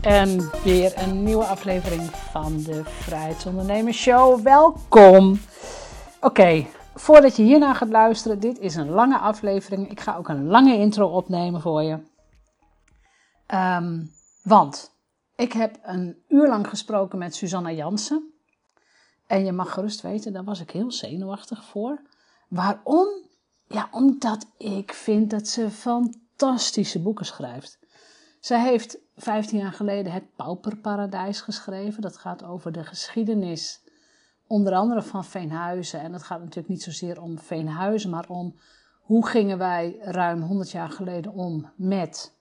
En weer een nieuwe aflevering van de Vrijheidsondernemers Show. Welkom! Oké, voordat je hierna gaat luisteren, dit is een lange aflevering. Ik ga ook een lange intro opnemen voor je. Ehm, want ik heb een uur lang gesproken met Susanna Jansen. En je mag gerust weten, daar was ik heel zenuwachtig voor. Waarom? Ja, omdat ik vind dat ze fantastische boeken schrijft. Zij heeft 15 jaar geleden het Pauperparadijs geschreven. Dat gaat over de geschiedenis, onder andere van Veenhuizen. En dat gaat natuurlijk niet zozeer om Veenhuizen, maar om hoe gingen wij ruim 100 jaar geleden om met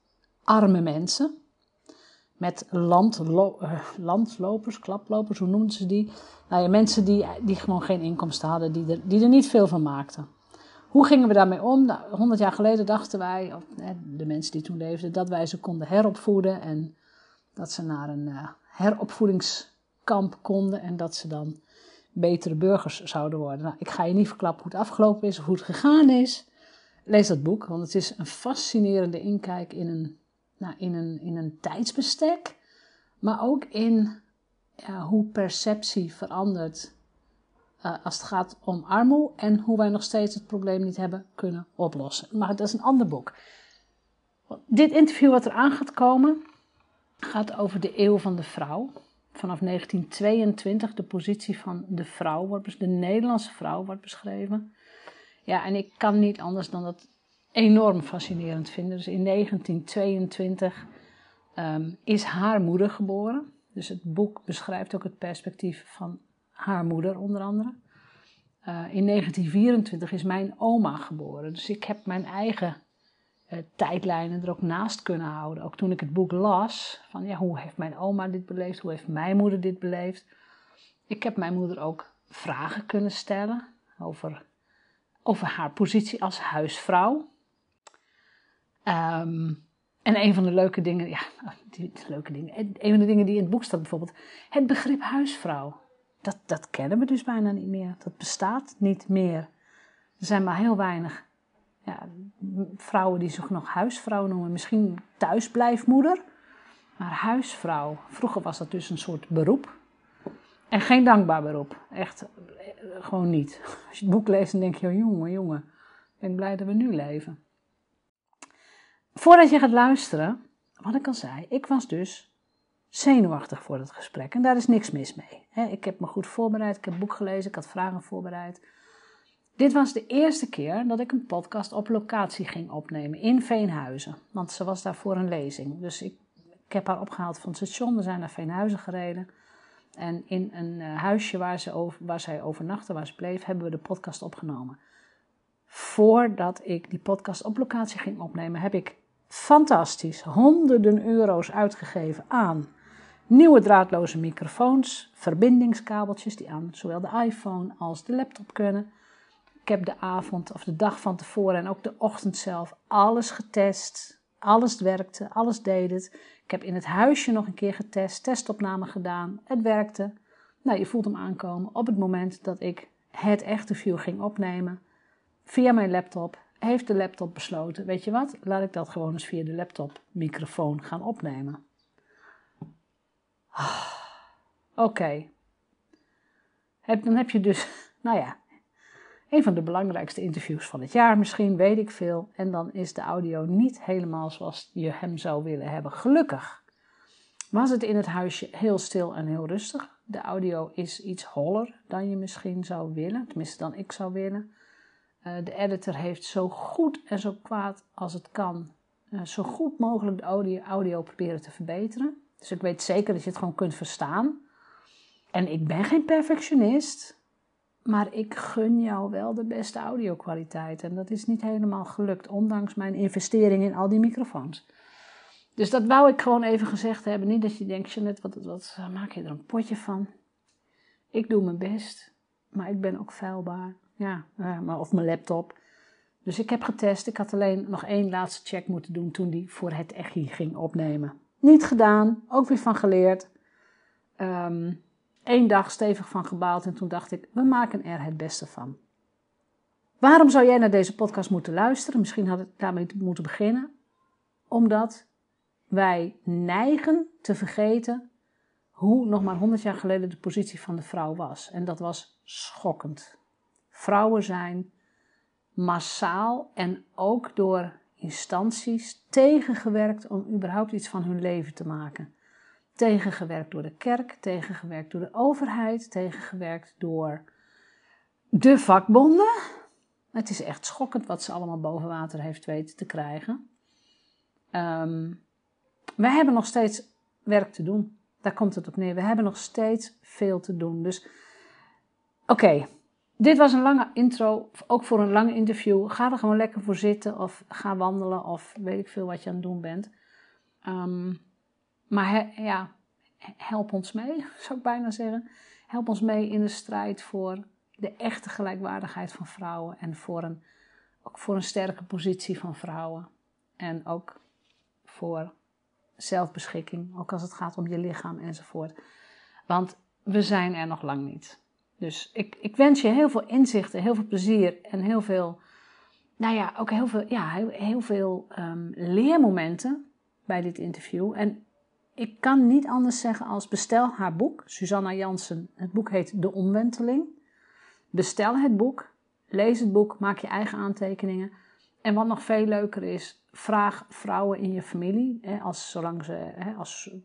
arme mensen. Met landlo uh, landlopers, klaplopers, hoe noemden ze die? Nou ja, mensen die, die gewoon geen inkomsten hadden, die er, die er niet veel van maakten. Hoe gingen we daarmee om? Nou, 100 jaar geleden dachten wij, of, de mensen die toen leefden, dat wij ze konden heropvoeden en dat ze naar een uh, heropvoedingskamp konden en dat ze dan betere burgers zouden worden. Nou, ik ga je niet verklappen hoe het afgelopen is of hoe het gegaan is. Lees dat boek, want het is een fascinerende inkijk in een, nou, in een, in een tijdsbestek, maar ook in hoe perceptie verandert uh, als het gaat om armoede en hoe wij nog steeds het probleem niet hebben kunnen oplossen. Maar dat is een ander boek. Dit interview wat er aan gaat komen gaat over de eeuw van de vrouw. Vanaf 1922 de positie van de vrouw, wordt, de Nederlandse vrouw wordt beschreven. Ja, en ik kan niet anders dan dat enorm fascinerend vinden. Dus in 1922 um, is haar moeder geboren. Dus het boek beschrijft ook het perspectief van haar moeder onder andere. Uh, in 1924 is mijn oma geboren. Dus ik heb mijn eigen uh, tijdlijnen er ook naast kunnen houden. Ook toen ik het boek las, van ja, hoe heeft mijn oma dit beleefd? Hoe heeft mijn moeder dit beleefd? Ik heb mijn moeder ook vragen kunnen stellen over, over haar positie als huisvrouw. Um, en een van de leuke dingen, ja, die, leuke dingen, een van de dingen die in het boek staat bijvoorbeeld, het begrip huisvrouw dat, dat kennen we dus bijna niet meer. Dat bestaat niet meer. Er zijn maar heel weinig ja, vrouwen die zich nog huisvrouw noemen. Misschien thuisblijfmoeder, maar huisvrouw. Vroeger was dat dus een soort beroep. En geen dankbaar beroep. Echt, eh, gewoon niet. Als je het boek leest, dan denk je, oh, jongen, jongen, ik ben blij dat we nu leven. Voordat je gaat luisteren, wat ik al zei, ik was dus zenuwachtig voor het gesprek. En daar is niks mis mee. Ik heb me goed voorbereid, ik heb boek gelezen, ik had vragen voorbereid. Dit was de eerste keer dat ik een podcast op locatie ging opnemen in Veenhuizen. Want ze was daar voor een lezing. Dus ik, ik heb haar opgehaald van het station. We zijn naar Veenhuizen gereden. En in een eh, huisje waar, ze waar zij overnachtte, waar ze bleef, hebben we de podcast opgenomen. Voordat ik die podcast op locatie ging opnemen, heb ik fantastisch honderden euro's uitgegeven aan Nieuwe draadloze microfoons, verbindingskabeltjes die aan zowel de iPhone als de laptop kunnen. Ik heb de avond of de dag van tevoren en ook de ochtend zelf alles getest. Alles werkte, alles deed het. Ik heb in het huisje nog een keer getest, testopname gedaan. Het werkte. Nou, je voelt hem aankomen. Op het moment dat ik het echte view ging opnemen via mijn laptop, heeft de laptop besloten: Weet je wat, laat ik dat gewoon eens via de laptop microfoon gaan opnemen. Oké. Dan heb je dus, nou ja, een van de belangrijkste interviews van het jaar misschien, weet ik veel. En dan is de audio niet helemaal zoals je hem zou willen hebben. Gelukkig was het in het huisje heel stil en heel rustig. De audio is iets holler dan je misschien zou willen, tenminste dan ik zou willen. Uh, de editor heeft zo goed en zo kwaad als het kan, uh, zo goed mogelijk de audio, audio proberen te verbeteren. Dus ik weet zeker dat je het gewoon kunt verstaan. En ik ben geen perfectionist, maar ik gun jou wel de beste audio-kwaliteit. En dat is niet helemaal gelukt, ondanks mijn investering in al die microfoons. Dus dat wou ik gewoon even gezegd hebben. Niet dat je denkt, Jeanette, wat, wat maak je er een potje van? Ik doe mijn best, maar ik ben ook vuilbaar. Ja, maar of mijn laptop. Dus ik heb getest. Ik had alleen nog één laatste check moeten doen toen die voor het echi ging opnemen. Niet gedaan, ook weer van geleerd. Eén dag stevig van gebaald en toen dacht ik, we maken er het beste van. Waarom zou jij naar deze podcast moeten luisteren? Misschien had ik daarmee moeten beginnen. Omdat wij neigen te vergeten hoe nog maar 100 jaar geleden de positie van de vrouw was. En dat was schokkend. Vrouwen zijn massaal en ook door instanties tegengewerkt om überhaupt iets van hun leven te maken. Tegengewerkt door de kerk, tegengewerkt door de overheid, tegengewerkt door de vakbonden. Het is echt schokkend wat ze allemaal boven water heeft weten te krijgen. Um, wij hebben nog steeds werk te doen. Daar komt het op neer. We hebben nog steeds veel te doen. Dus oké, dit was een lange intro, ook voor een lange interview. Ga er gewoon lekker voor zitten of ga wandelen of weet ik veel wat je aan het doen bent. Um, maar ja, help ons mee, zou ik bijna zeggen. Help ons mee in de strijd voor de echte gelijkwaardigheid van vrouwen en voor een, ook voor een sterke positie van vrouwen. En ook voor zelfbeschikking, ook als het gaat om je lichaam enzovoort. Want we zijn er nog lang niet. Dus ik, ik wens je heel veel inzichten, heel veel plezier en heel veel, nou ja, ook heel veel, ja, heel, veel um, leermomenten bij dit interview. En ik kan niet anders zeggen als bestel haar boek, Susanna Jansen. Het boek heet De Omwenteling. Bestel het boek, lees het boek, maak je eigen aantekeningen. En wat nog veel leuker is, vraag vrouwen in je familie, hè, als, zolang ze, hè, als,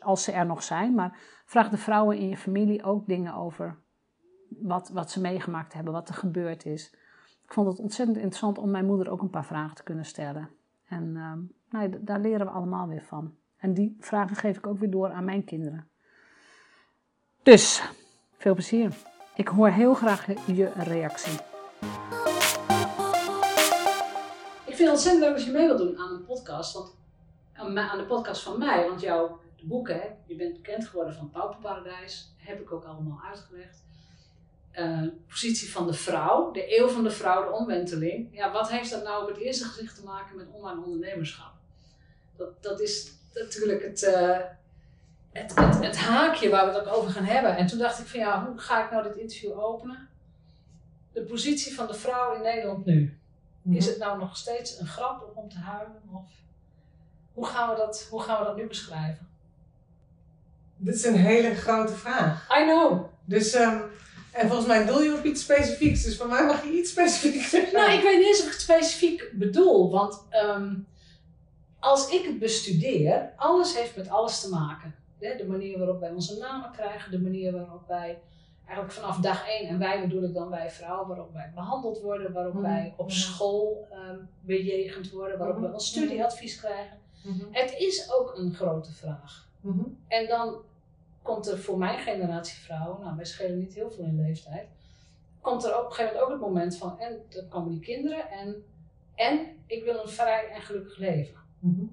als ze er nog zijn, maar vraag de vrouwen in je familie ook dingen over wat, wat ze meegemaakt hebben, wat er gebeurd is. Ik vond het ontzettend interessant om mijn moeder ook een paar vragen te kunnen stellen. En uh, nou, daar leren we allemaal weer van. En die vragen geef ik ook weer door aan mijn kinderen. Dus, veel plezier. Ik hoor heel graag je reactie. Ik vind het ontzettend leuk dat je mee wilt doen aan een podcast. Aan de podcast van mij. Want jouw boeken, je bent bekend geworden van Pauperparadijs. Heb ik ook allemaal uitgelegd. Uh, positie van de vrouw, de eeuw van de vrouw, de omwenteling. Ja, wat heeft dat nou op het eerste gezicht te maken met online ondernemerschap? Dat, dat is natuurlijk het, uh, het, het, het, haakje waar we het ook over gaan hebben. En toen dacht ik van ja, hoe ga ik nou dit interview openen? De positie van de vrouw in Nederland nu. Mhm. Is het nou nog steeds een grap om te huilen? Of hoe gaan we dat, hoe gaan we dat nu beschrijven? Dit is een hele grote vraag. I know. Dus, um, en volgens mij bedoel je op iets specifieks. Dus voor mij mag je iets specifieks zeggen. Nou, ik weet niet eens of ik het specifiek bedoel. Want um, als ik het bestudeer, alles heeft met alles te maken. De manier waarop wij onze namen krijgen, de manier waarop wij eigenlijk vanaf dag één, en wij bedoel ik dan bij vrouwen, waarop wij behandeld worden, waarop mhm. wij op school um, bejegend worden, waarop we mhm. ons studieadvies krijgen. Mhm. Het is ook een grote vraag. En dan komt er voor mijn generatie vrouwen, nou wij schelen niet heel veel in leeftijd, komt er op een gegeven moment ook het moment van, en dan komen die kinderen en, en ik wil een vrij en gelukkig leven. Mhm.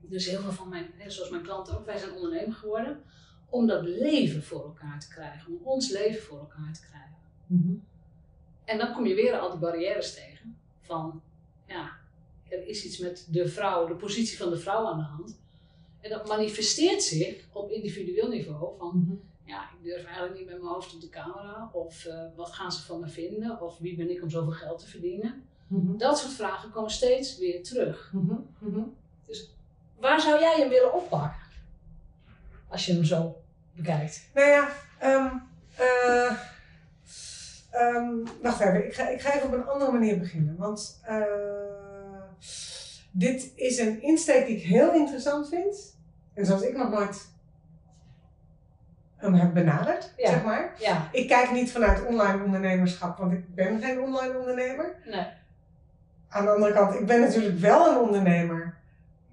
Dus heel veel van mijn, zoals mijn klanten ook, wij zijn ondernemer geworden om dat leven voor elkaar te krijgen, om ons leven voor elkaar te krijgen. Mhm. En dan kom je weer al die barrières tegen van, ja, er is iets met de vrouw, de positie van de vrouw aan de hand. En dat manifesteert zich op individueel niveau van, mhm. ja, ik durf eigenlijk niet met mijn hoofd op de camera, of uh, wat gaan ze van me vinden, of wie ben ik om zoveel geld te verdienen. Mhm. Dat soort vragen komen steeds weer terug. Mhm. Dus waar zou jij hem willen oppakken? Als je hem zo bekijkt. Nou ja, um, um, wacht even. Ik ga, ik ga even op een andere manier beginnen. Want uh, dit is een insteek die ik heel interessant vind. En zoals ik nog nooit hem heb benaderd, Ja. zeg maar. Ja, Ik kijk niet vanuit online ondernemerschap, want ik ben geen online ondernemer. nee. Aan de andere kant, ik ben natuurlijk wel een ondernemer,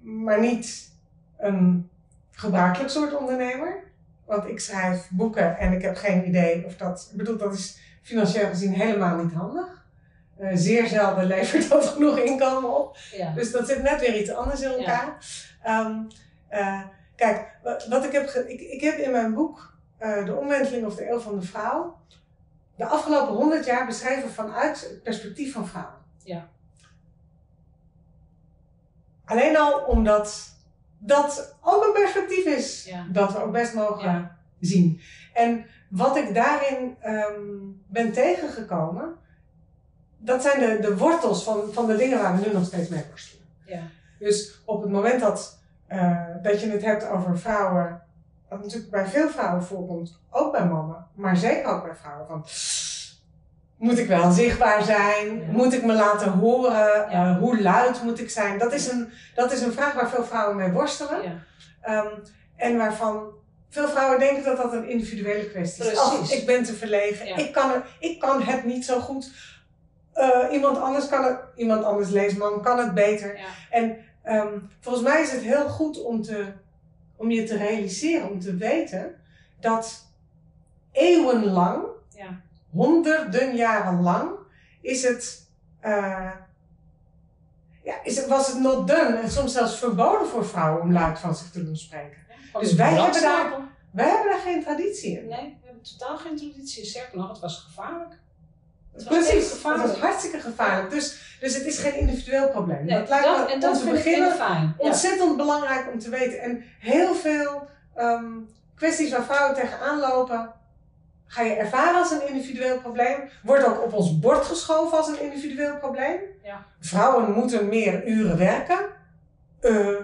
maar niet een gebruikelijk soort ondernemer. Want ik schrijf boeken en ik heb geen idee of dat. Ik bedoel, dat is financieel gezien helemaal niet handig. Eh, zeer zelden levert dat genoeg inkomen op. Ja. Dus dat zit net weer iets anders in elkaar. Ehm, eh, kijk, wa- wat ik heb, ik, ik heb in mijn boek eh, De Omwenteling of de Eeuw van de Vrouw de afgelopen honderd jaar beschreven vanuit het perspectief van vrouwen. Ja. Alleen al omdat dat ook een perspectief is Ja. dat we ook best mogen zien. En wat ik daarin ehm, ben tegengekomen, dat zijn de, de wortels van, van de dingen waar we nu nog steeds mee worstelen. Ja. Dus op het moment dat, eh, dat je het hebt over vrouwen, wat natuurlijk bij veel vrouwen voorkomt, ook bij mannen, maar zeker ook bij vrouwen, van moet ik wel zichtbaar zijn? Ja. Moet ik me laten horen? Ja. Eh, hoe luid moet ik zijn? Dat is, een, dat is een vraag waar veel vrouwen mee worstelen. Ja. Ehm, en waarvan veel vrouwen denken dat dat een individuele kwestie is. Precies. Ik ben te verlegen, ik, kan het, ik kan het niet zo goed. Eh, iemand anders kan het, iemand anders leesman kan het beter. Ja. En ehm, volgens mij is het heel goed om, te, om je te realiseren, om te weten dat eeuwenlang, Ja. honderden jaren lang, is het, eh, ja, is het, was het not done en soms zelfs verboden voor vrouwen om luid van zich te doen spreken. Dus wij hebben brandstapel. Wij hebben daar geen traditie in. Nee, we hebben totaal geen traditie. Sterker nog, het was gevaarlijk. Precies, het gevaarlijk. was hartstikke gevaarlijk. Dus, dus het is geen individueel probleem. Nee, dat lijkt dat, me en dat vind beginnen fijn. Ja. ontzettend belangrijk om te weten. En heel veel ehm, kwesties waar vrouwen tegenaan lopen, ga je ervaren als een individueel probleem. Wordt ook op ons bord geschoven als een individueel probleem. Ja. Vrouwen moeten meer uren werken. Eh,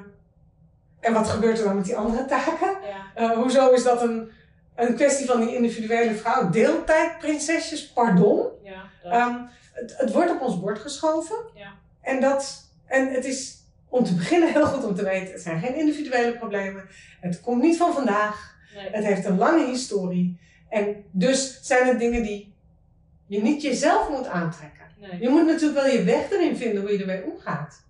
en wat gebeurt er dan met die andere taken? Ja. Eh, hoezo is dat een, een kwestie van die individuele vrouw? Deeltijdprinsesjes, pardon. Ja, Ehm, het, het wordt op ons bord geschoven. Ja. En, dat, en het is om te beginnen heel goed om te weten, het zijn geen individuele problemen. Het komt niet van vandaag. nee. Het heeft een lange historie. En dus zijn het dingen die je niet jezelf moet aantrekken. nee. Je moet natuurlijk wel je weg erin vinden hoe je ermee omgaat.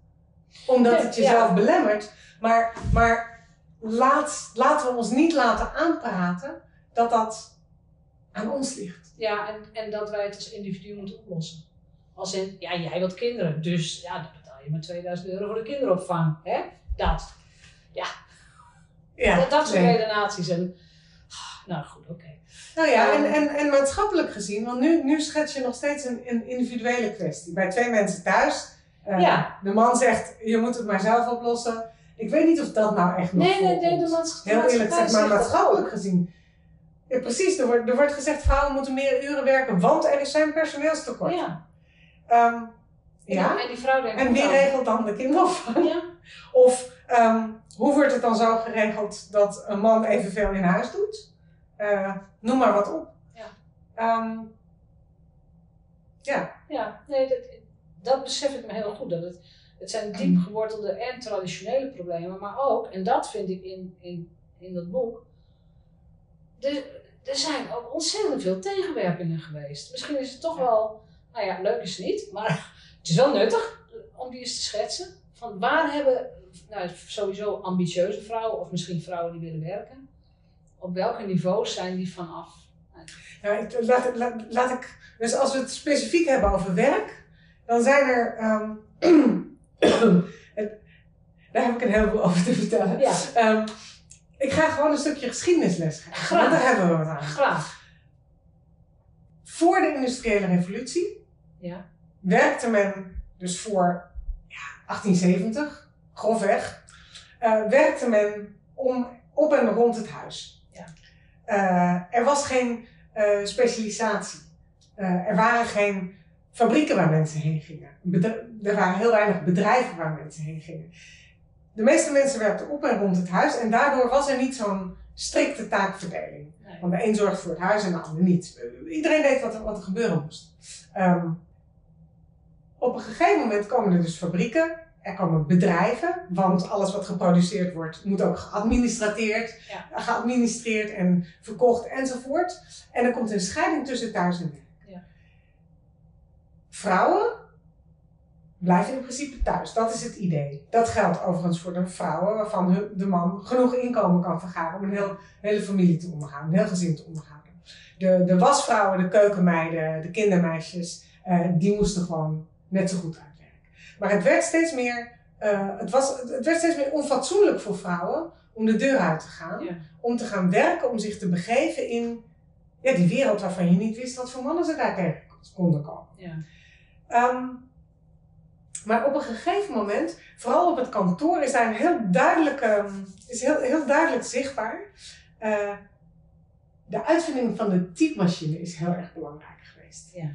Omdat het jezelf ja. belemmert. Maar, maar laat, laten we ons niet laten aanpraten dat dat aan ons ligt. Ja, en, en dat wij het als individu moeten oplossen. Als in, ja, jij wilt kinderen, dus ja, dan betaal je maar 2000 euro voor de kinderopvang. Hè? Dat. Ja, dat, dat soort nee. redenaties. En, ah, nou goed, oké. Nou ja, Ja. en, en, en maatschappelijk gezien, want nu, nu schets je nog steeds een, een individuele kwestie. Bij twee mensen thuis. eh, Ja. De man zegt, je moet het maar zelf oplossen. Ik weet niet of dat nou echt nog Nee, nee, nee, de maatschappij. Heel eerlijk, zeg maar maatschappelijk gezien. Ja, precies, er wordt, er wordt gezegd vrouwen moeten meer uren werken, want er zijn personeelstekort. Ja. Ehm, ja. En die vrouw denkt En wie regelt dan de kinderopvang? Ja. Of ehm, hoe wordt het dan zo geregeld dat een man evenveel in huis doet? Eh, noem maar wat op. Ja. Ehm, ja. Ja, nee, dat, dat besef ik me heel goed. Dat het, het zijn diep gewortelde en traditionele problemen, maar ook, en dat vind ik in, in, in dat boek, er, er zijn ook ontzettend veel tegenwerpingen geweest. Misschien is het toch wel, nou ja, leuk is het niet, maar het is wel nuttig om die eens te schetsen. Van waar hebben, nou, sowieso ambitieuze vrouwen, of misschien vrouwen die willen werken, op welke niveaus zijn die vanaf? Nou, ik- laat, laat, laat ik, dus als we het specifiek hebben over werk, dan zijn er. ehm, daar heb ik een heleboel over te vertellen. Ja, Ehm, ik ga gewoon een stukje geschiedenisles geven, Graag. want daar hebben we wat aan. graag. Voor de industriële revolutie Ja, werkte men dus voor ja, 1870, grofweg, eh, werkte men om, op en rond het huis. Ja. Eh, er was geen eh, specialisatie. Er waren geen fabrieken waar mensen heen gingen. Er waren heel weinig bedrijven waar mensen heen gingen. De meeste mensen werkten op en rond het huis en daardoor was er niet zo'n strikte taakverdeling. nee. Want de een zorgt voor het huis en de ander niet. Iedereen deed wat er, wat er gebeuren moest. Ehm, op een gegeven moment komen er dus fabrieken er komen bedrijven, want alles wat geproduceerd wordt moet ook geadministreerd, Ja. geadministreerd en verkocht enzovoort. En er komt een scheiding tussen thuis en werk. Ja. Vrouwen blijven in principe thuis. Dat is het idee. Dat geldt overigens voor de vrouwen waarvan de man genoeg inkomen kan vergaren om een heel, hele familie te onderhouden, een heel gezin te onderhouden. De, de wasvrouwen, de keukenmeiden, de kindermeisjes, eh, die moesten gewoon net zo goed uit werk. Maar het werd steeds meer, eh, het was, het werd steeds meer onfatsoenlijk voor vrouwen om de deur uit te gaan, Ja. om te gaan werken, om zich te begeven in ja, die wereld waarvan je niet wist wat voor mannen ze daar tegen konden komen. Ja. Ehm, maar op een gegeven moment, vooral op het kantoor, is daar een heel duidelijke, is heel, heel duidelijk zichtbaar. eh, de uitvinding van de typemachine is heel erg belangrijk geweest. Ja.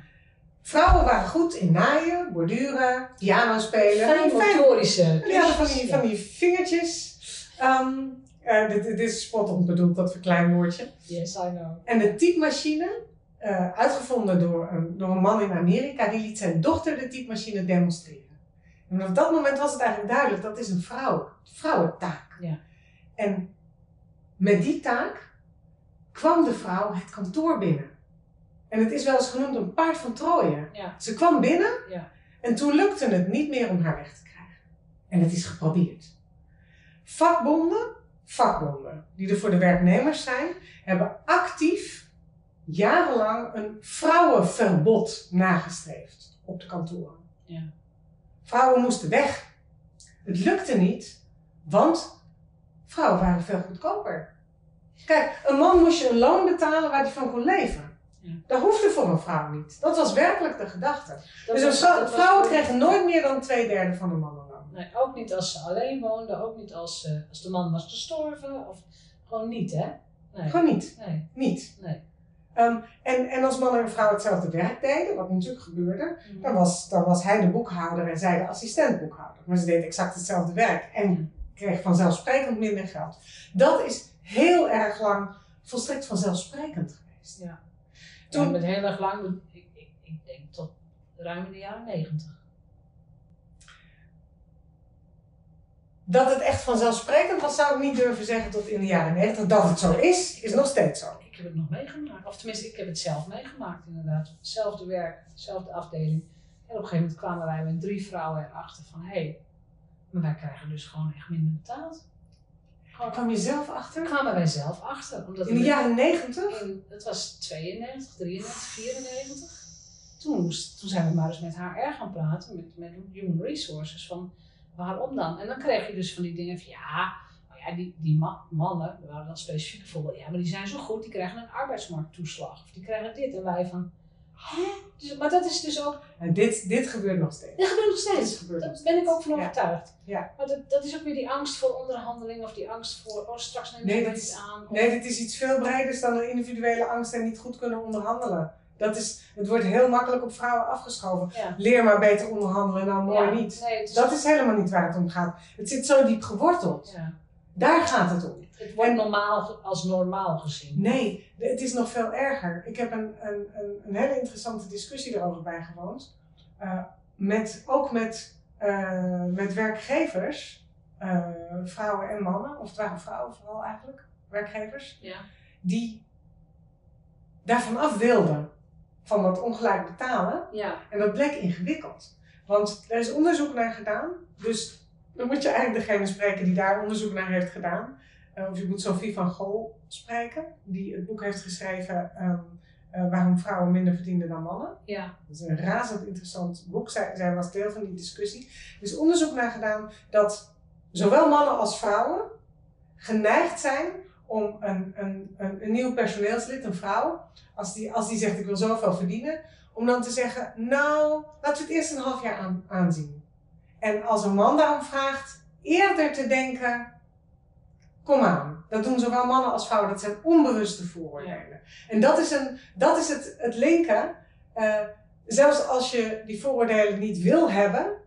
Vrouwen waren goed in naaien, borduren, piano spelen. Fijn Fijn- motorische. die hadden van die, van die vingertjes. Ehm, eh, dit, dit is spot bedoeld, dat verkleinwoordje. Yes, I know. En de typemachine, eh, uitgevonden door een, door een man in Amerika, die liet zijn dochter de typemachine demonstreren. En op dat moment was het eigenlijk duidelijk, dat is een vrouw, vrouwentaak. Ja. En met die taak kwam de vrouw het kantoor binnen. En het is wel eens genoemd een paard van Troje. Ja. Ze kwam binnen Ja. en toen lukte het niet meer om haar weg te krijgen. En het is geprobeerd. Vakbonden, vakbonden die er voor de werknemers zijn, hebben actief jarenlang een vrouwenverbod nagestreefd op de kantoren. Ja. Vrouwen moesten weg. Het lukte niet, want vrouwen waren veel goedkoper. Kijk, een man moest je een loon betalen waar hij van kon leven. Ja. Dat hoefde voor een vrouw niet. Dat was werkelijk de gedachte. Dat dus was- was vrouwen kregen nooit meer dan twee derde van de mannenloon. Nee, ook niet als ze alleen woonden, ook niet als, eh, als de man was gestorven. Of gewoon niet, hè? Nee. Gewoon niet. Nee, Niet. nee. Ehm, en, en als man en vrouw hetzelfde werk deden, wat natuurlijk gebeurde, Mhm. dan was, dan was hij de boekhouder en zij de assistent-boekhouder. Maar ze deden exact hetzelfde werk en kreeg vanzelfsprekend minder geld. Dat is heel erg lang volstrekt vanzelfsprekend geweest. Ja. Toen- Ja, met heel erg lang, ik, ik, ik denk tot ruim in de jaren negentig. Dat het echt vanzelfsprekend was, zou ik niet durven zeggen tot in de jaren 90. Dat het zo is, is nog steeds zo. Ik heb het nog meegemaakt. Of tenminste, ik heb het zelf meegemaakt inderdaad. Hetzelfde werk, dezelfde afdeling. En op een gegeven moment kwamen wij met drie vrouwen erachter van... Hé, hey, maar wij krijgen dus gewoon echt minder betaald. Gewoon, Kwam je zelf achter? kwamen wij zelf achter. Omdat In de jaren 90? in- het was 92, 93, 94. Toen, moest, toen zijn we maar eens met HR gaan praten, met, met Human Resources, van waarom dan? En dan kreeg je dus van die dingen van ja, ja die, die ma- mannen, we waren dan specifiek voorbeeld, ja, maar die zijn zo goed, die krijgen een arbeidsmarkttoeslag. Of die krijgen dit. En wij van, hè? Dus, maar dat is dus ook, En dit, dit gebeurt nog steeds. dat gebeurt nog Dit steeds. gebeurt nog Daar ben ik ook van overtuigd. Ja. Maar dat, dat is ook weer die angst voor onderhandeling of die angst voor, oh straks ze Nee, dat niet is- aan. Of- Nee, dit is iets veel breiders dan een individuele angst en niet goed kunnen onderhandelen. Dat is, het wordt heel makkelijk op vrouwen afgeschoven. ja. Leer maar beter onderhandelen, nou mooi Ja, niet. Nee, het is Dat is helemaal niet waar het om gaat. Het zit zo diep geworteld. ja. Daar gaat het om. Het wordt En- normaal, als normaal gezien. Nee, het is nog veel erger. Ik heb een, een, een, een hele interessante discussie erover bijgewoond. Eh, met, ook met, eh, met werkgevers, eh, vrouwen en mannen, of het waren vrouwen vooral eigenlijk, werkgevers, Ja. die daarvan af wilden, van dat ongelijk betalen. Ja. En dat bleek ingewikkeld. Want er is onderzoek naar gedaan. Dus dan moet je eigenlijk degene spreken die daar onderzoek naar heeft gedaan. Eh, of je moet Sophie van Gol spreken, die het boek heeft geschreven ehm, eh, Waarom vrouwen minder verdienen dan mannen. Ja. Dat is een razend interessant boek. Zij, zij was deel van die discussie. Er is onderzoek naar gedaan dat zowel mannen als vrouwen geneigd zijn om een, een, een, een nieuw personeelslid, een vrouw, als die, als die zegt ik wil zoveel verdienen, om dan te zeggen, nou, laten we het eerst een half jaar aan, aanzien. En als een man daarom vraagt, eerder te denken, kom aan. Dat doen zowel mannen als vrouwen, dat zijn onbewuste vooroordelen. En dat is, een, dat is het, het linken. Eh, zelfs als je die vooroordelen niet wil hebben,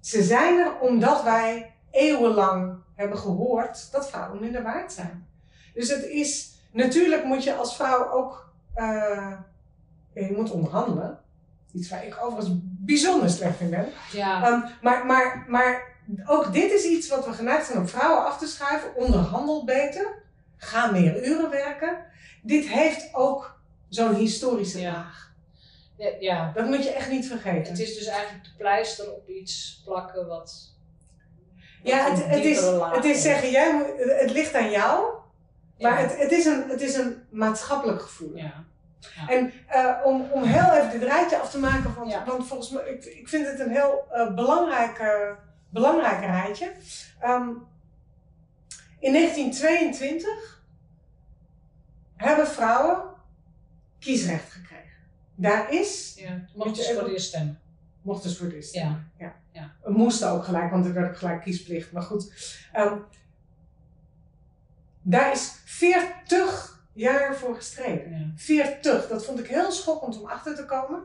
ze zijn er omdat wij eeuwenlang hebben gehoord dat vrouwen minder waard zijn. Dus het is, natuurlijk moet je als vrouw ook, eh, je moet onderhandelen. Iets waar ik overigens bijzonder slecht in ben. Ja. Ehm, maar, maar, maar ook dit is iets wat we geneigd zijn om vrouwen af te schuiven. Onderhandel beter. Ga meer uren werken. Dit heeft ook zo'n historische Ja. laag. Ja. Dat moet je echt niet vergeten. Het is dus eigenlijk de pleister op iets plakken wat. ja, het, het, is, het is zeggen, jij het ligt aan jou. Maar Ja. het, het, is een, het is een maatschappelijk gevoel. Ja. En eh, om, om heel even dit rijtje af te maken, want, Ja. want volgens mij, ik, ik vind het een heel belangrijk, eh, belangrijk rijtje. Ehm, in 1922 hebben vrouwen kiesrecht gekregen. Daar is, ja. Mocht je dus voor de stemmen. mochten ze voor dit Ja. Het moest ook gelijk, want er werd ook gelijk kiesplicht. Maar goed, ehm, daar is 40 jaar voor gestreden. Ja. 40. Dat vond ik heel schokkend om achter te komen.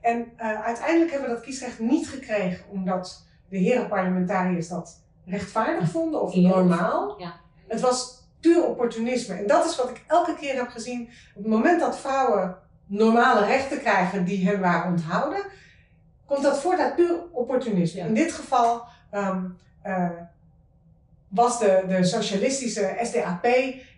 En eh, uiteindelijk hebben we dat kiesrecht niet gekregen omdat de heren parlementariërs dat rechtvaardig vonden of normaal. Ja. Het was puur opportunisme. En dat is wat ik elke keer heb gezien. Op het moment dat vrouwen normale rechten krijgen die hen waren onthouden, komt dat voort uit puur opportunisme. Ja. In dit geval ehm, eh, was de, de socialistische SDAP,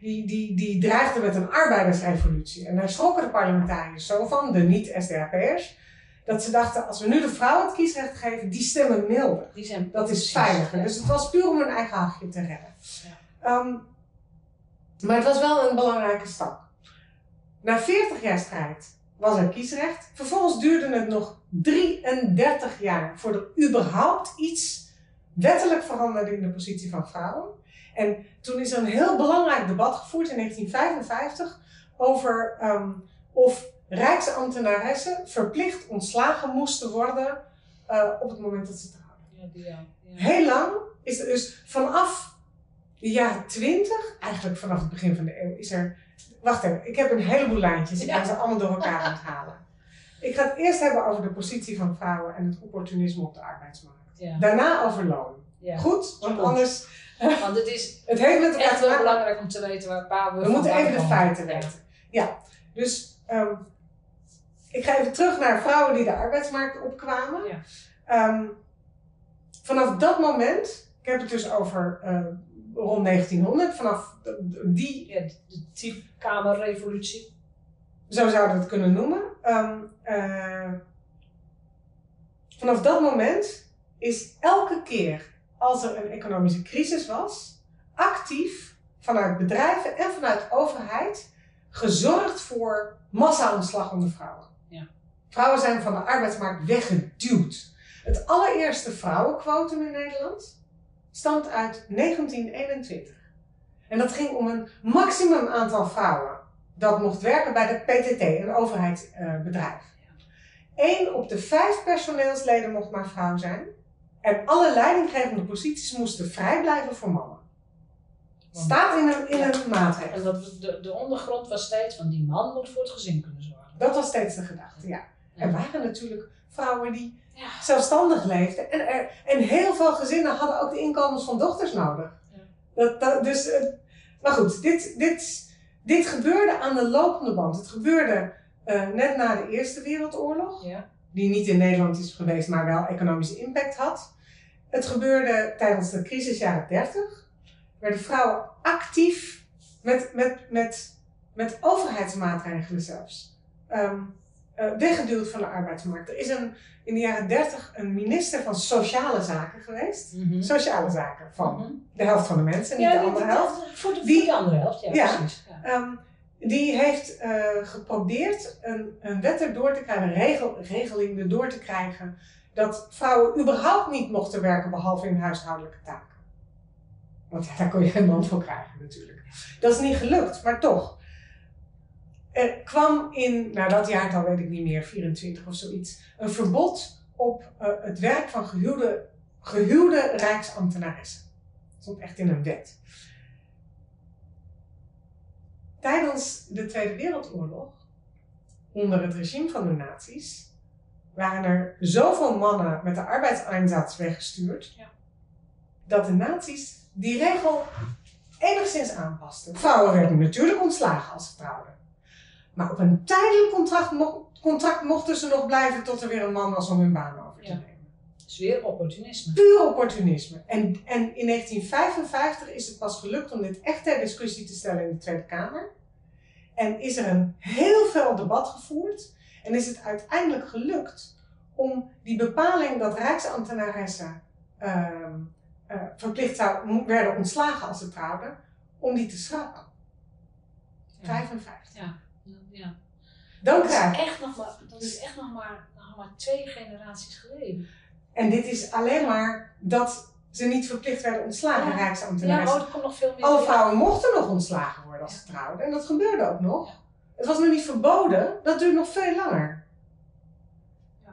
die, die, die dreigde met een arbeidersrevolutie. En daar schrokken de parlementariërs zo van, de niet-SDAP'ers, dat ze dachten, als we nu de vrouwen het kiesrecht geven, die stemmen milder. Die zijn Dat is veiliger. ja. Dus het was puur om hun eigen hachje te redden. Ja. Ehm, maar het was wel een belangrijke stap. Na 40 jaar strijd was er kiesrecht. Vervolgens duurde het nog 33 jaar voordat er überhaupt iets wettelijk veranderde in de positie van vrouwen. En toen is er een heel belangrijk debat gevoerd in 1955 over ehm, of rijksambtenaressen verplicht ontslagen moesten worden eh, op het moment dat ze trouwden. Ja, ja. Ja. Heel lang is er dus vanaf de jaren 20, eigenlijk vanaf het begin van de eeuw, is er. Wacht even, ik heb een heleboel lijntjes. Ik ga ze allemaal door elkaar onthalen. Ik ga het eerst hebben over de positie van vrouwen en het opportunisme op de arbeidsmarkt. Ja. Daarna over loon. Ja. Goed? Want Goed. anders. Want het is Het heeft met elkaar echt te wel belangrijk om te weten waar, waar we We moeten even de feiten weten. Ja, dus ehm, ik ga even terug naar vrouwen die de arbeidsmarkt opkwamen. Ja. Ehm, vanaf dat moment, ik heb het dus over eh, rond 1900, vanaf die, Ja, de, typekamerrevolutie. zo zouden we het kunnen noemen. Ehm, eh, vanaf dat moment is elke keer als er een economische crisis was, actief vanuit bedrijven en vanuit overheid gezorgd voor massa-ontslag onder vrouwen. Ja. Vrouwen zijn van de arbeidsmarkt weggeduwd. Het allereerste vrouwenquotum in Nederland stamt uit 1921. En dat ging om een maximum aantal vrouwen dat mocht werken bij de PTT, een overheidsbedrijf. Eén op de vijf personeelsleden mocht maar vrouw zijn. En alle leidinggevende posities moesten vrij blijven voor mannen. Staat in een, in een maatregel. En dat, de, de ondergrond was steeds van die man moet voor het gezin kunnen zorgen. Dat was steeds de gedachte, ja. Er waren natuurlijk vrouwen die Ja. zelfstandig leefden. En, er, en heel veel gezinnen hadden ook de inkomens van dochters nodig. Ja. Dat, dat, dus, eh, maar goed, dit, dit, dit gebeurde aan de lopende band. Het gebeurde eh, net na de Eerste Wereldoorlog. Ja. die niet in Nederland is geweest, maar wel economische impact had. Het gebeurde tijdens de crisisjaren 30. Werden vrouwen actief met, met, met, met overheidsmaatregelen zelfs. eh, weggeduwd van de arbeidsmarkt. Er is een, in de jaren 30 een minister van Sociale Zaken geweest. Mhm. Sociale Zaken van Mhm. de helft van de mensen, niet Ja, de die- andere helft. Voor de, Die- voor de andere helft, ja, Ja. precies. Ja. Ehm, die heeft eh, geprobeerd een, een wet erdoor te krijgen, een regel, regeling erdoor te krijgen, dat vrouwen überhaupt niet mochten werken behalve in huishoudelijke taken. Want daar kon je geen man voor krijgen natuurlijk. Dat is niet gelukt, maar toch. Er kwam in, nou dat jaartal weet ik niet meer, 24 of zoiets, een verbod op eh, het werk van gehuwde, gehuwde rijksambtenaressen. Dat stond echt in een wet. Tijdens de Tweede Wereldoorlog, onder het regime van de nazi's, waren er zoveel mannen met de arbeidseinsatz weggestuurd, Ja. dat de nazi's die regel enigszins aanpasten. Vrouwen werden natuurlijk ontslagen als ze trouwden. Maar op een tijdelijk contract, mo- contract mochten ze nog blijven tot er weer een man was om hun baan over te Ja. nemen. Dus weer opportunisme. Puur opportunisme. En, en in 1955 is het pas gelukt om dit echt ter discussie te stellen in de Tweede Kamer. En is er een heel veel debat gevoerd. En is het uiteindelijk gelukt om die bepaling dat rijksambtenaressen ehm, eh, verplicht zou, werden ontslagen als ze trouwden, om die te schrappen. Ja. 55. Ja. ja. Dan Dat, is krijg echt nog maar, dat is echt nog maar, nog maar twee generaties geleden. En dit is alleen maar dat ze niet verplicht werden ontslagen, Ja. Ja, rijksambtenaressen. oh, er komt nog veel meer. Alle vrouwen mochten nog ontslagen worden als ze trouwden. En dat gebeurde ook nog. Het was nog niet verboden, dat duurt nog veel langer. Ja.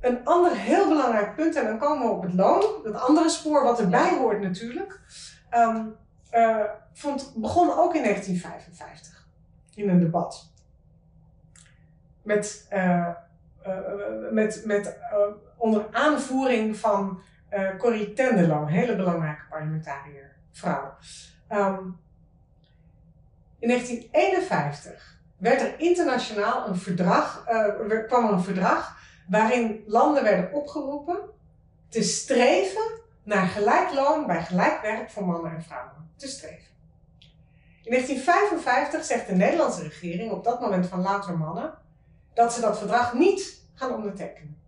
Een ander heel belangrijk punt, en dan komen we op het loon, dat andere spoor wat erbij hoort natuurlijk, ehm, eh, vond, begon ook in 1955 in een debat. Met, eh, eh, met, met onder aanvoering van Corrie Tenderlo, een hele belangrijke parlementariër, vrouw. Ehm, in 1951 werd er internationaal een verdrag, eh, kwam er een verdrag waarin landen werden opgeroepen te streven naar gelijk loon bij gelijk werk voor mannen en vrouwen. Te streven. In 1955 zegt de Nederlandse regering, op dat moment van louter mannen, dat ze dat verdrag niet gaan ondertekenen.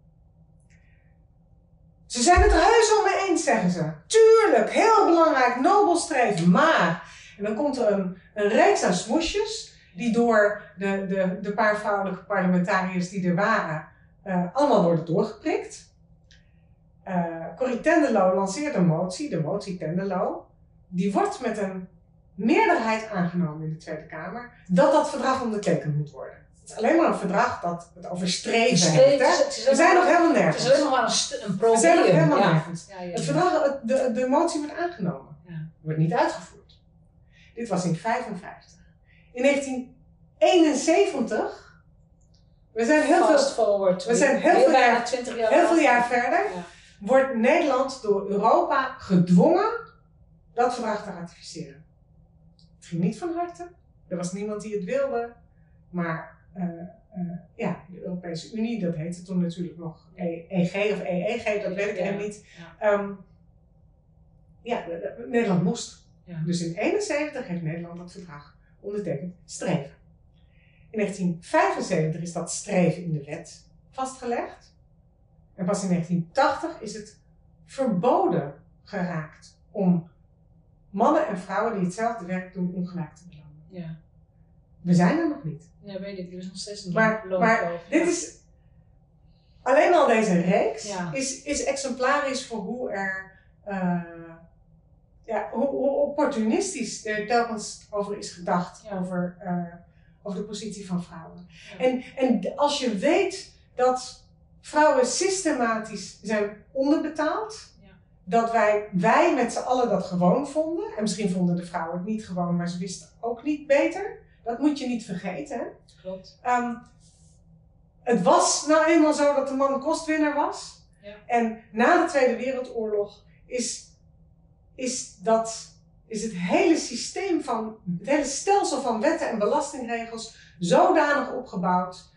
Ze zijn het er heus wel mee eens, zeggen ze. Tuurlijk, heel belangrijk, nobel streven, maar... En dan komt er een, een reeks aan smoesjes, die door de, de, de paar vrouwelijke parlementariërs die er waren, eh, allemaal worden doorgeprikt. Eh Corrie Tenderlo lanceert een motie, de motie Tenderlo. Die wordt met een meerderheid aangenomen in de Tweede Kamer, dat dat verdrag ondertekend moet worden. Het is alleen maar een verdrag dat het over streven Streven, heeft. hè? We zijn nog helemaal Het is nergens. alleen nog maar een, een We probleem. zijn nog helemaal ja. nergens. Het verdrag, de, de motie wordt aangenomen. Ja. Wordt niet uitgevoerd. Dit was in 55. In 1971, we zijn heel veel, forward. we zijn heel veel jaar- 20 jaar heel veel jaar verder, Ja. wordt Nederland door Europa gedwongen dat verdrag te ratificeren. Het ging niet van harte. Er was niemand die het wilde. Maar eh, eh, ja, de Europese Unie, dat heette toen natuurlijk nog E- EG of EEG, dat weet ik Ja. helemaal niet. Ja. Ehm, ja, Nederland moest. Ja. Dus in 1971 heeft Nederland dat verdrag ondertekend. Streven. In 1975 is dat streven in de wet vastgelegd. En pas in 1980 is het verboden geraakt om mannen en vrouwen die hetzelfde werk doen ongelijk te belonen. Ja. We zijn er nog niet. ja, weet ik. Er is nog steeds een Maar- maar Dit is, alleen al deze reeks Ja. is, is exemplarisch voor hoe er, eh, ja, hoe, hoe opportunistisch er telkens over is gedacht, Ja. over, eh, over de positie van vrouwen. Ja. En, en als je weet dat vrouwen systematisch zijn onderbetaald, Ja. dat wij, wij met z'n allen dat gewoon vonden, en misschien vonden de vrouwen het niet gewoon, maar ze wisten ook niet beter, dat moet je niet vergeten. Hè? Klopt. Ehm, het was nou eenmaal zo dat de man kostwinner was. Ja. En na de Tweede Wereldoorlog is, is, dat, is het hele systeem van, het hele stelsel van wetten en belastingregels zodanig opgebouwd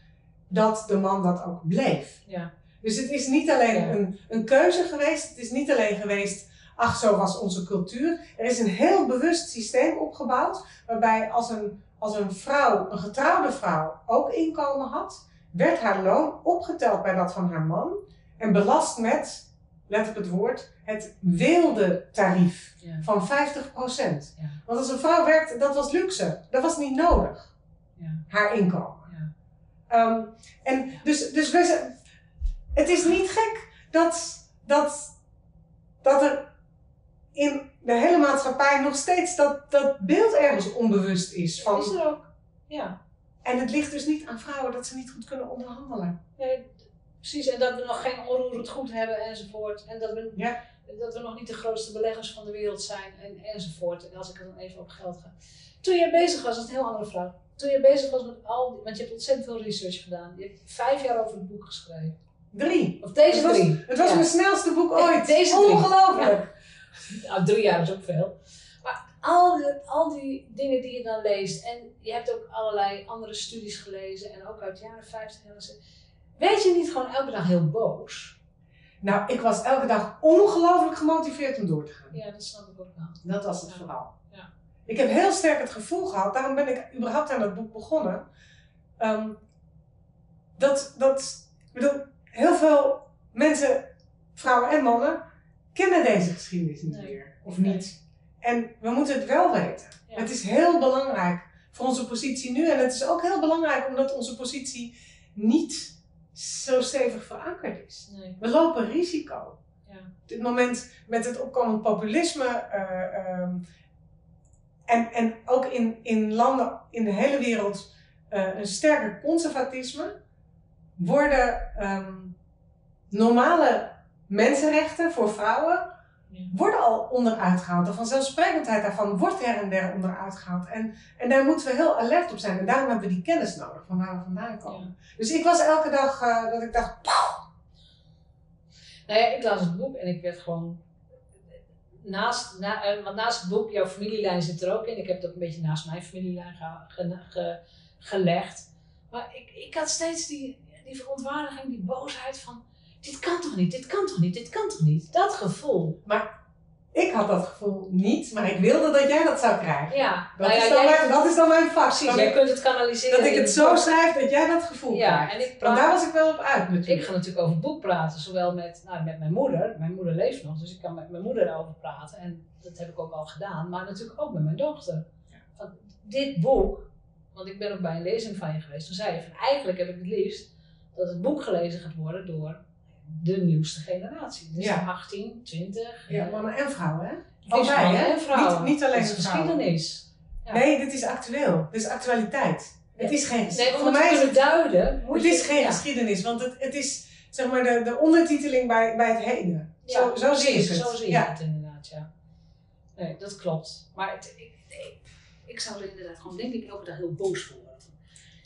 dat de man dat ook bleef. Ja. Dus het is niet alleen Ja. een, een keuze geweest, het is niet alleen geweest, ach zo was onze cultuur. Er is een heel bewust systeem opgebouwd waarbij als een, als een vrouw, een getrouwde vrouw, ook inkomen had, werd haar loon opgeteld bij dat van haar man en belast met, let op het woord, het wilde tarief Ja. van 50%. Ja. Want als een vrouw werkte, dat was luxe, dat was niet nodig, Ja. haar inkomen. Ja. Ehm, en dus, dus we het is niet gek dat, dat, dat er in de hele maatschappij nog steeds dat, dat beeld ergens onbewust is. Van, Is er ook. Ja. en het ligt dus niet aan vrouwen dat ze niet goed kunnen onderhandelen. Nee, precies. En dat we nog geen onroerend goed hebben enzovoort. En dat we, Ja. dat we nog niet de grootste beleggers van de wereld zijn en, enzovoort. En als ik dan even op geld ga. Toen jij bezig was, dat is een heel andere vraag. Toen je bezig was met al die, want je hebt ontzettend veel research gedaan. Je hebt vijf jaar over het boek geschreven. Drie. Of deze Het was- drie. Het was Ja. mijn snelste boek ooit. Deze. Ongelooflijk. Nou, drie jaar is ook veel. Maar al die, al die dingen die je dan leest, en je hebt ook allerlei andere studies gelezen, en ook uit de jaren 50 en 60. Weet je niet gewoon elke dag heel boos? Nou, ik was elke dag ongelooflijk gemotiveerd om door te gaan. Ja, dat snap ik ook wel. Dat was het Ja. vooral. Ja. Ik heb heel sterk het gevoel gehad, daarom ben ik überhaupt aan dat boek begonnen. ehm, dat, dat, ik bedoel, heel veel mensen, vrouwen en mannen, kennen deze geschiedenis niet Nee. meer. Of Nee. niet. En we moeten het wel weten. Ja. Het is heel belangrijk voor onze positie nu. En het is ook heel belangrijk omdat onze positie niet zo stevig verankerd is. Nee. We lopen risico. Ja. Op dit moment met het opkomend populisme eh, ehm, en, en ook in, in landen in de hele wereld eh, een sterker conservatisme, worden ehm, normale mensenrechten voor vrouwen. Worden al onderuit gehaald. De vanzelfsprekendheid daarvan wordt her en der onderuit gehaald. En, en daar moeten we heel alert op zijn. En daarom hebben we die kennis nodig van waar we vandaan komen. Dus ik was elke dag eh, dat ik dacht, Nou ja, ik las het boek en ik werd gewoon. Naast, na, eh, want naast het boek, jouw familielijn zit er ook in. Ik heb het ook een beetje naast mijn familielijn ge- ge- ge- gelegd. Maar ik, ik had steeds die, die verontwaardiging, die boosheid van. Dit kan toch niet, dit kan toch niet, dit kan toch niet. Dat gevoel. ik had dat gevoel niet, maar ik wilde dat jij dat zou krijgen. Ja, Dat, nou is, dan jij, mijn, dat is dan mijn vak. precies, dat jij ik, kunt het kanaliseren. dat ik het zo boek. schrijf dat jij dat gevoel Ja, krijgt. en ik Want daar was ik wel op uit natuurlijk. Ik ga natuurlijk over het boek praten, zowel met, nou, met mijn moeder. Mijn moeder leeft nog, dus ik kan met mijn moeder daarover praten. En dat heb ik ook al gedaan, maar natuurlijk ook met mijn dochter. Van, dit boek, want ik ben ook bij een lezing van je geweest, toen zei je van eigenlijk heb ik het liefst dat het boek gelezen gaat worden door de nieuwste generatie. Dus Ja. 18, 20. Ja, mannen en vrouwen, hè? Allebei, mannen hè? en vrouwen. Niet, niet alleen Het geschiedenis. Ja. Nee, dit is actueel. Dit is actualiteit. Het is geen geschiedenis. Voor mij is het, duiden, moet het is je- geen ja. geschiedenis, want het, het is zeg maar de, de ondertiteling bij, bij het heden. Ja, zo, zo zie ik precies, het. Zo zie je het inderdaad, ja. Nee, dat klopt. Maar het, ik, ik, ik zou er inderdaad gewoon, denk ik, elke dag heel boos voor.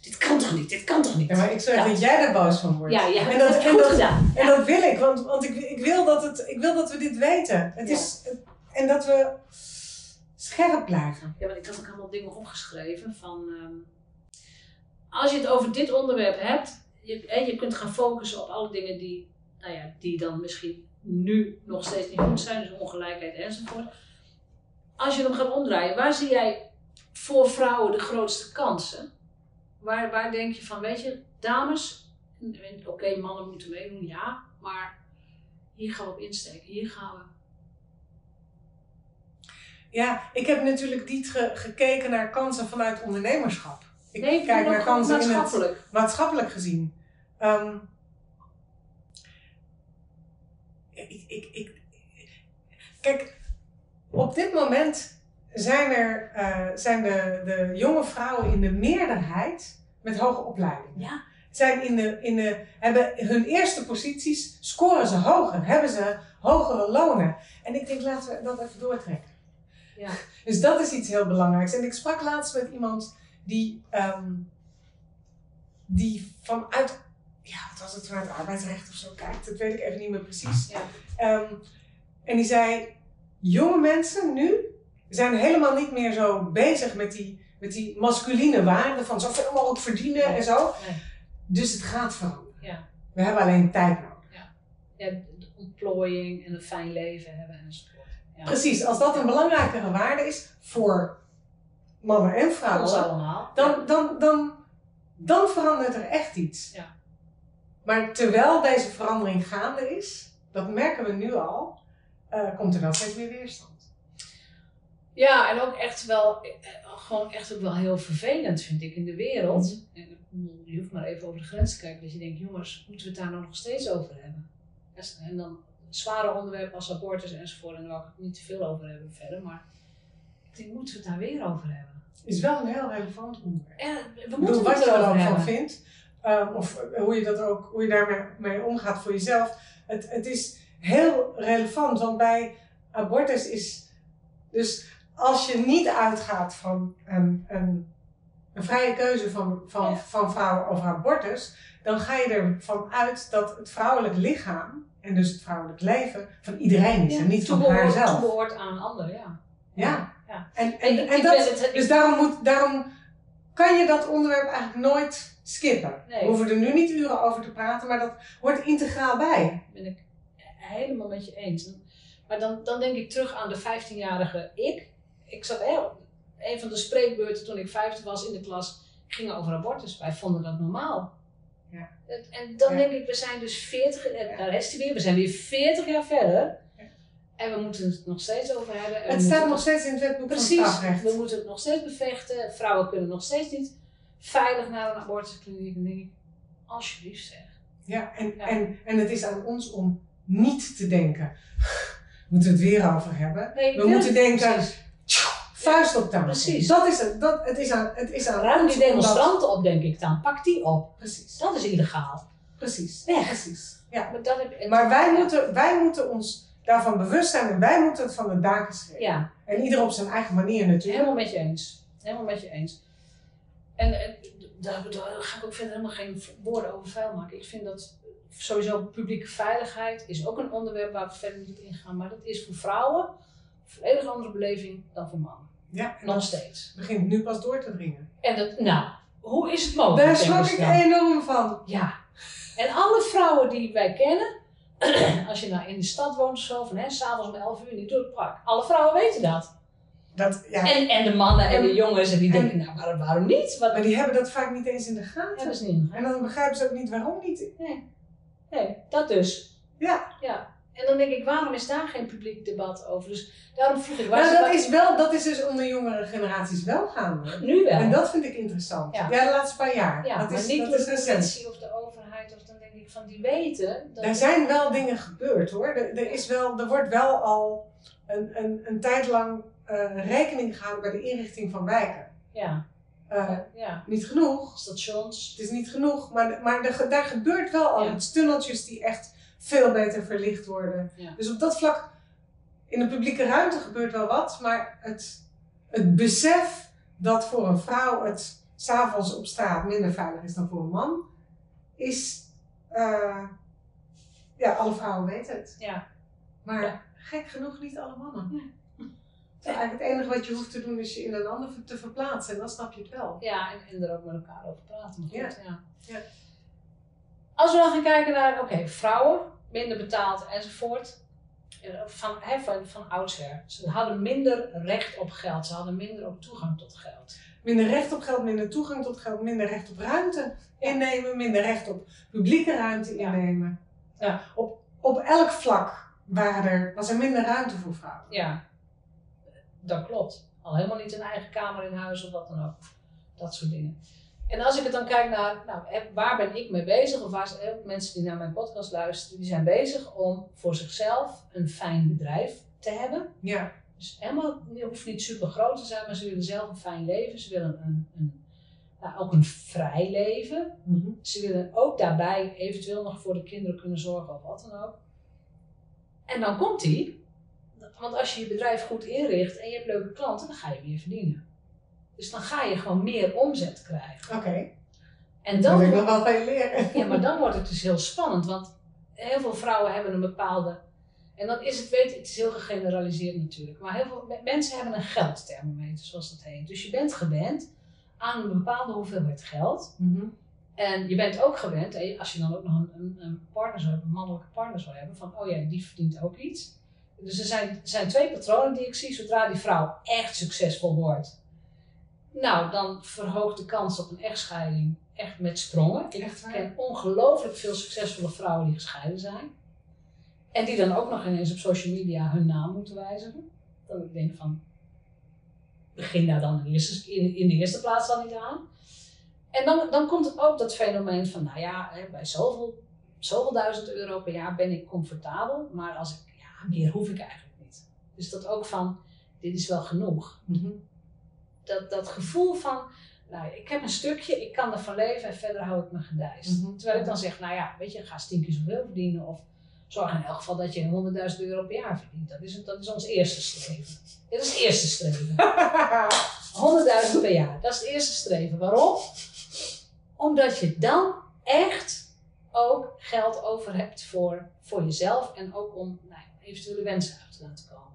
Dit kan toch niet, dit kan toch niet? Ja, maar ik zeg Ja. dat jij er boos van wordt. ja, ja, En dat, dat- en dat- gedaan. En dat wil ik, want, want ik, ik, wil dat het, ik wil dat we dit weten. Het is, en dat we scherp blijven. Ja, want ik had ook allemaal dingen opgeschreven van... ehm, als je het over dit onderwerp hebt, je, hè, je kunt gaan focussen op alle dingen die, nou ja, die dan misschien nu nog steeds niet goed zijn, dus ongelijkheid enzovoort. Als je hem gaat omdraaien, waar zie jij voor vrouwen de grootste kansen? Waar, waar denk je van, weet je, dames, oké, mannen moeten meedoen, ja, maar hier gaan we op insteken, hier gaan we. Ja, ik heb natuurlijk niet ge- gekeken naar kansen vanuit ondernemerschap. Ik Nee, kijk naar kansen in het maatschappelijk. maatschappelijk gezien. Ehm, ik, ik, ik, kijk, op dit moment zijn, er, eh, zijn de, de jonge vrouwen in de meerderheid met hoge opleiding. Ja. Zijn in de, in de, hebben hun eerste posities, scoren ze hoger, hebben ze hogere lonen. En ik denk, laten we dat even doortrekken. Ja. Dus dat is iets heel belangrijks. En ik sprak laatst met iemand die, ehm, die vanuit, ja, wat was het, vanuit arbeidsrecht of zo kijkt. Dat weet ik even niet meer precies. Ja. Ehm, en die zei, jonge mensen nu zijn helemaal niet meer zo bezig met die, met die masculine waarden van zoveel mogelijk verdienen en zo. Nee. Dus het gaat veranderen. Ja. We hebben alleen tijd nodig. ja, de ontplooiing en een fijn leven hebben enzovoort. Ja. Precies, als dat een belangrijkere waarde is voor mannen en vrouwen, allemaal. dan, dan, dan, dan verandert er echt iets. Ja. Maar terwijl deze verandering gaande is, dat merken we nu al, eh, komt er wel steeds meer weerstand. Ja, en ook echt wel, eh, gewoon echt ook wel heel vervelend vind ik in de wereld. En ik bedoel, je hoeft maar even over de grens te kijken dat je denkt, jongens, moeten we het daar nou nog steeds over hebben? En dan zware onderwerpen als abortus enzovoort, en daar wil ik het niet te veel over hebben verder, maar ik denk, moeten we het daar weer over hebben? Is wel een heel relevant onderwerp. En we moeten wat je er ook van vindt, ehm, of eh, hoe je, dat ook, hoe je daarmee mee omgaat voor jezelf. Het, het is heel relevant, want bij abortus is. Dus als je niet uitgaat van een, een, een vrije keuze van, van, Ja. van vrouwen over abortus, dan ga je ervan uit dat het vrouwelijk lichaam en dus het vrouwelijk leven van iedereen is en niet van toebehoort- haarzelf. toebehoort aan een ander, ja. Ja. Ja. En, en, dat, het- dus daarom, moet, daarom kan je dat onderwerp eigenlijk nooit skippen. Nee. We hoeven er nu niet uren over te praten, maar dat hoort integraal bij. ben ik helemaal met je eens. Maar dan, dan denk ik terug aan de 15-jarige ik. Ik zat hè, een van de spreekbeurten toen ik 15 was in de klas, ging over abortus. Wij vonden dat normaal. Ja. En dan Ja. denk ik, we zijn dus 40, en Ja. daar is hij weer, we zijn weer 40 jaar verder. En we moeten het nog steeds over hebben. En Het staat nog steeds in het wetboek van Precies, strafrecht. we moeten het nog steeds bevechten. Vrouwen kunnen nog steeds niet veilig naar een abortuskliniek. Dan denk ik, alsjeblieft zeg. Ja, en, Ja. En, en het is aan ons om niet te denken. Moeten we het weer over hebben? Nee, We moeten denken, Precies. Vuist op tafel. Precies. Dat is het. Dat, het, is aan, het is aan Ruim die dat- demonstranten op, denk ik dan. Pak die op. Precies, Dat is illegaal. precies, Weg. precies. Ja. Maar, dat heb, Maar wij ja. moeten, wij moeten ons daarvan bewust zijn en wij moeten het van de daken schrijven. Ja, En ieder op zijn eigen manier natuurlijk. helemaal met je eens. Helemaal met je eens. En, en daar, daar ga ik ook verder helemaal geen woorden over vuil maken. Ik vind dat sowieso publieke veiligheid is ook een onderwerp waar we verder niet op ingaan. Maar dat is voor vrouwen een volledig andere beleving dan voor mannen. Ja, Nog steeds. begint nu pas door te dringen. En dat, nou, hoe is het mogelijk? Daar schrok ze ik dan? enorm van. Ja. En alle vrouwen die wij kennen, als je nou in de stad woont of zo, van hè, s'avonds om 11 uur niet door het park. Alle vrouwen weten dat. Dat, ja, En, en de mannen en, En- de jongens, en die en- denken, nou waarom, waarom niet? Wat maar die hebben dat vaak niet eens in de gaten. hebben ze niet? En dan begrijpen ze ook niet waarom niet. Nee, dat dus. Ja, Ja. En dan denk ik, waarom is daar geen publiek debat over? Dus daarom vroeg ik, waar nou, dat, is wel, dat is dus onder jongere generaties wel gaande. nu wel? En dat vind ik interessant. Ja. Ja, de laatste paar jaar. ja, dat maar is, niet dat door is de recent. of de overheid, of dan denk ik van, die weten. Dat Er zijn wel dingen gebeurd hoor. Er, er, is wel, er wordt wel al een, een, een tijd lang eh, rekening gehouden bij de inrichting van wijken. Ja, Eh, ja. niet genoeg. Stations. Het is niet genoeg, maar, maar er, daar gebeurt wel al iets. Tunneltjes die echt veel beter verlicht worden. Ja. Dus op dat vlak, in de publieke ruimte gebeurt wel wat, maar het, het besef dat voor een vrouw het s'avonds op straat minder veilig is dan voor een man, is. eh, ja, alle vrouwen weten het. Ja. Maar Ja. gek genoeg niet alle mannen. Terwijl eigenlijk het enige wat je hoeft te doen is je in een ander te verplaatsen en dan snap je het wel. Ja, en, en er ook met elkaar over praten. Goed, ja. Ja. Als we dan gaan kijken naar, oké, vrouwen, minder betaald enzovoort. Eh, Van, hè, van, van oudsher. Ze hadden minder recht op geld. Ze hadden minder ook toegang tot geld. Minder recht op geld, minder toegang tot geld, minder recht op ruimte innemen, minder recht op publieke ruimte innemen. Ja. Op, op elk vlak waren er, was er minder ruimte voor vrouwen. Ja, dat klopt. Al helemaal niet een eigen kamer in huis of wat dan ook. Dat soort dingen. En als ik het dan kijk naar, nou, hè, waar ben ik mee bezig? Of waar zijn hè, mensen die naar mijn podcast luisteren, die zijn bezig om voor zichzelf een fijn bedrijf te hebben. Ja. Dus helemaal, het hoeft niet super groot te zijn, maar ze willen zelf een fijn leven. Ze willen een, een, nou, ook een vrij leven. Ze willen ook daarbij eventueel nog voor de kinderen kunnen zorgen of wat dan ook. En dan komt die. Want als je je bedrijf goed inricht en je hebt leuke klanten, dan ga je meer verdienen. Dus dan ga je gewoon meer omzet krijgen. Oké, En dan wil ik nog wel veel leren. ja, maar dan wordt het dus heel spannend. Want heel veel vrouwen hebben een bepaalde. En dan is het, weet je, het is heel gegeneraliseerd natuurlijk. Maar heel veel me- mensen hebben een geldthermometer, zoals dat heet. Dus je bent gewend aan een bepaalde hoeveelheid geld. En je bent ook gewend, als je dan ook nog een, een, een partner zou hebben, een mannelijke partner zou hebben, van oh ja, die verdient ook iets. Dus er zijn, er zijn twee patronen die ik zie. Zodra die vrouw echt succesvol wordt, nou, dan verhoogt de kans op een echtscheiding echt met sprongen. Ik ken ongelooflijk veel succesvolle vrouwen die gescheiden zijn. En die dan ook nog ineens op social media hun naam moeten wijzigen. Dan ik denk van, begin daar dan in, de eerste plaats dan niet aan. En dan, dan komt het ook dat fenomeen van, nou ja, bij zoveel, zoveel duizend euro per jaar ben ik comfortabel, maar als ik, ja, meer hoef ik eigenlijk niet. Dus dat ook van, dit is wel genoeg. Dat, dat gevoel van, nou, ik heb een stukje, ik kan ervan leven en verder hou ik me gedijst. Mhm. Terwijl ik dan zeg, nou ja, weet je, ga stinken zoveel verdienen of zorg in elk geval dat je 100.000 euro per jaar verdient. Dat is, dat is ons eerste streven. Dit is het eerste streven. 100.000 per jaar, dat is het eerste streven. Waarom? Omdat je dan echt ook geld over hebt voor, voor jezelf en ook om nou, eventuele wensen uit te laten komen.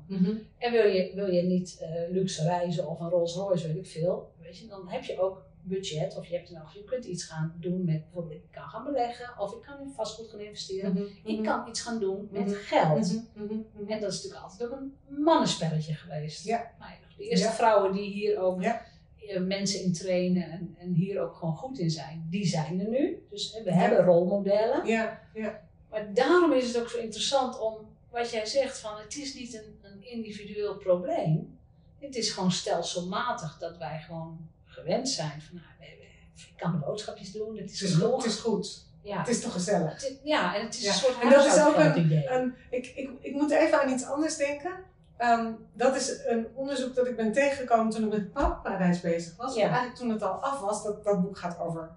En wil je, wil je niet eh, luxe reizen of een Rolls Royce, weet ik veel, weet je, dan heb je ook budget, of je hebt nog, je kunt iets gaan doen met bijvoorbeeld, ik kan gaan beleggen, of ik kan in vastgoed gaan investeren. Ik kan iets gaan doen met Mhm. geld. Mhm, mhm, mhm. En dat is natuurlijk altijd ook een mannenspelletje geweest. Ja. Nou de eerste Ja. vrouwen die hier ook Ja. eh, mensen in trainen en, en hier ook gewoon goed in zijn, die zijn er nu. Dus eh, we hebben rolmodellen. Ja, ja. Maar daarom is het ook zo interessant om, wat jij zegt, van het is niet een, een individueel probleem. Het is gewoon stelselmatig dat wij gewoon gewend zijn van, nou, ik kan de boodschapjes doen, het is, Het is goed. Het is goed. Ja. Het is toch gezellig. Is- ja, en het is Ja. een soort En dat is ook huishoudgeldidee. Een, ik, ik, ik moet even aan iets anders denken. Ehm, dat is een onderzoek dat ik ben tegengekomen toen ik met Paparadijs bezig was. Ja. Eigenlijk toen het al af was. Dat, dat boek gaat over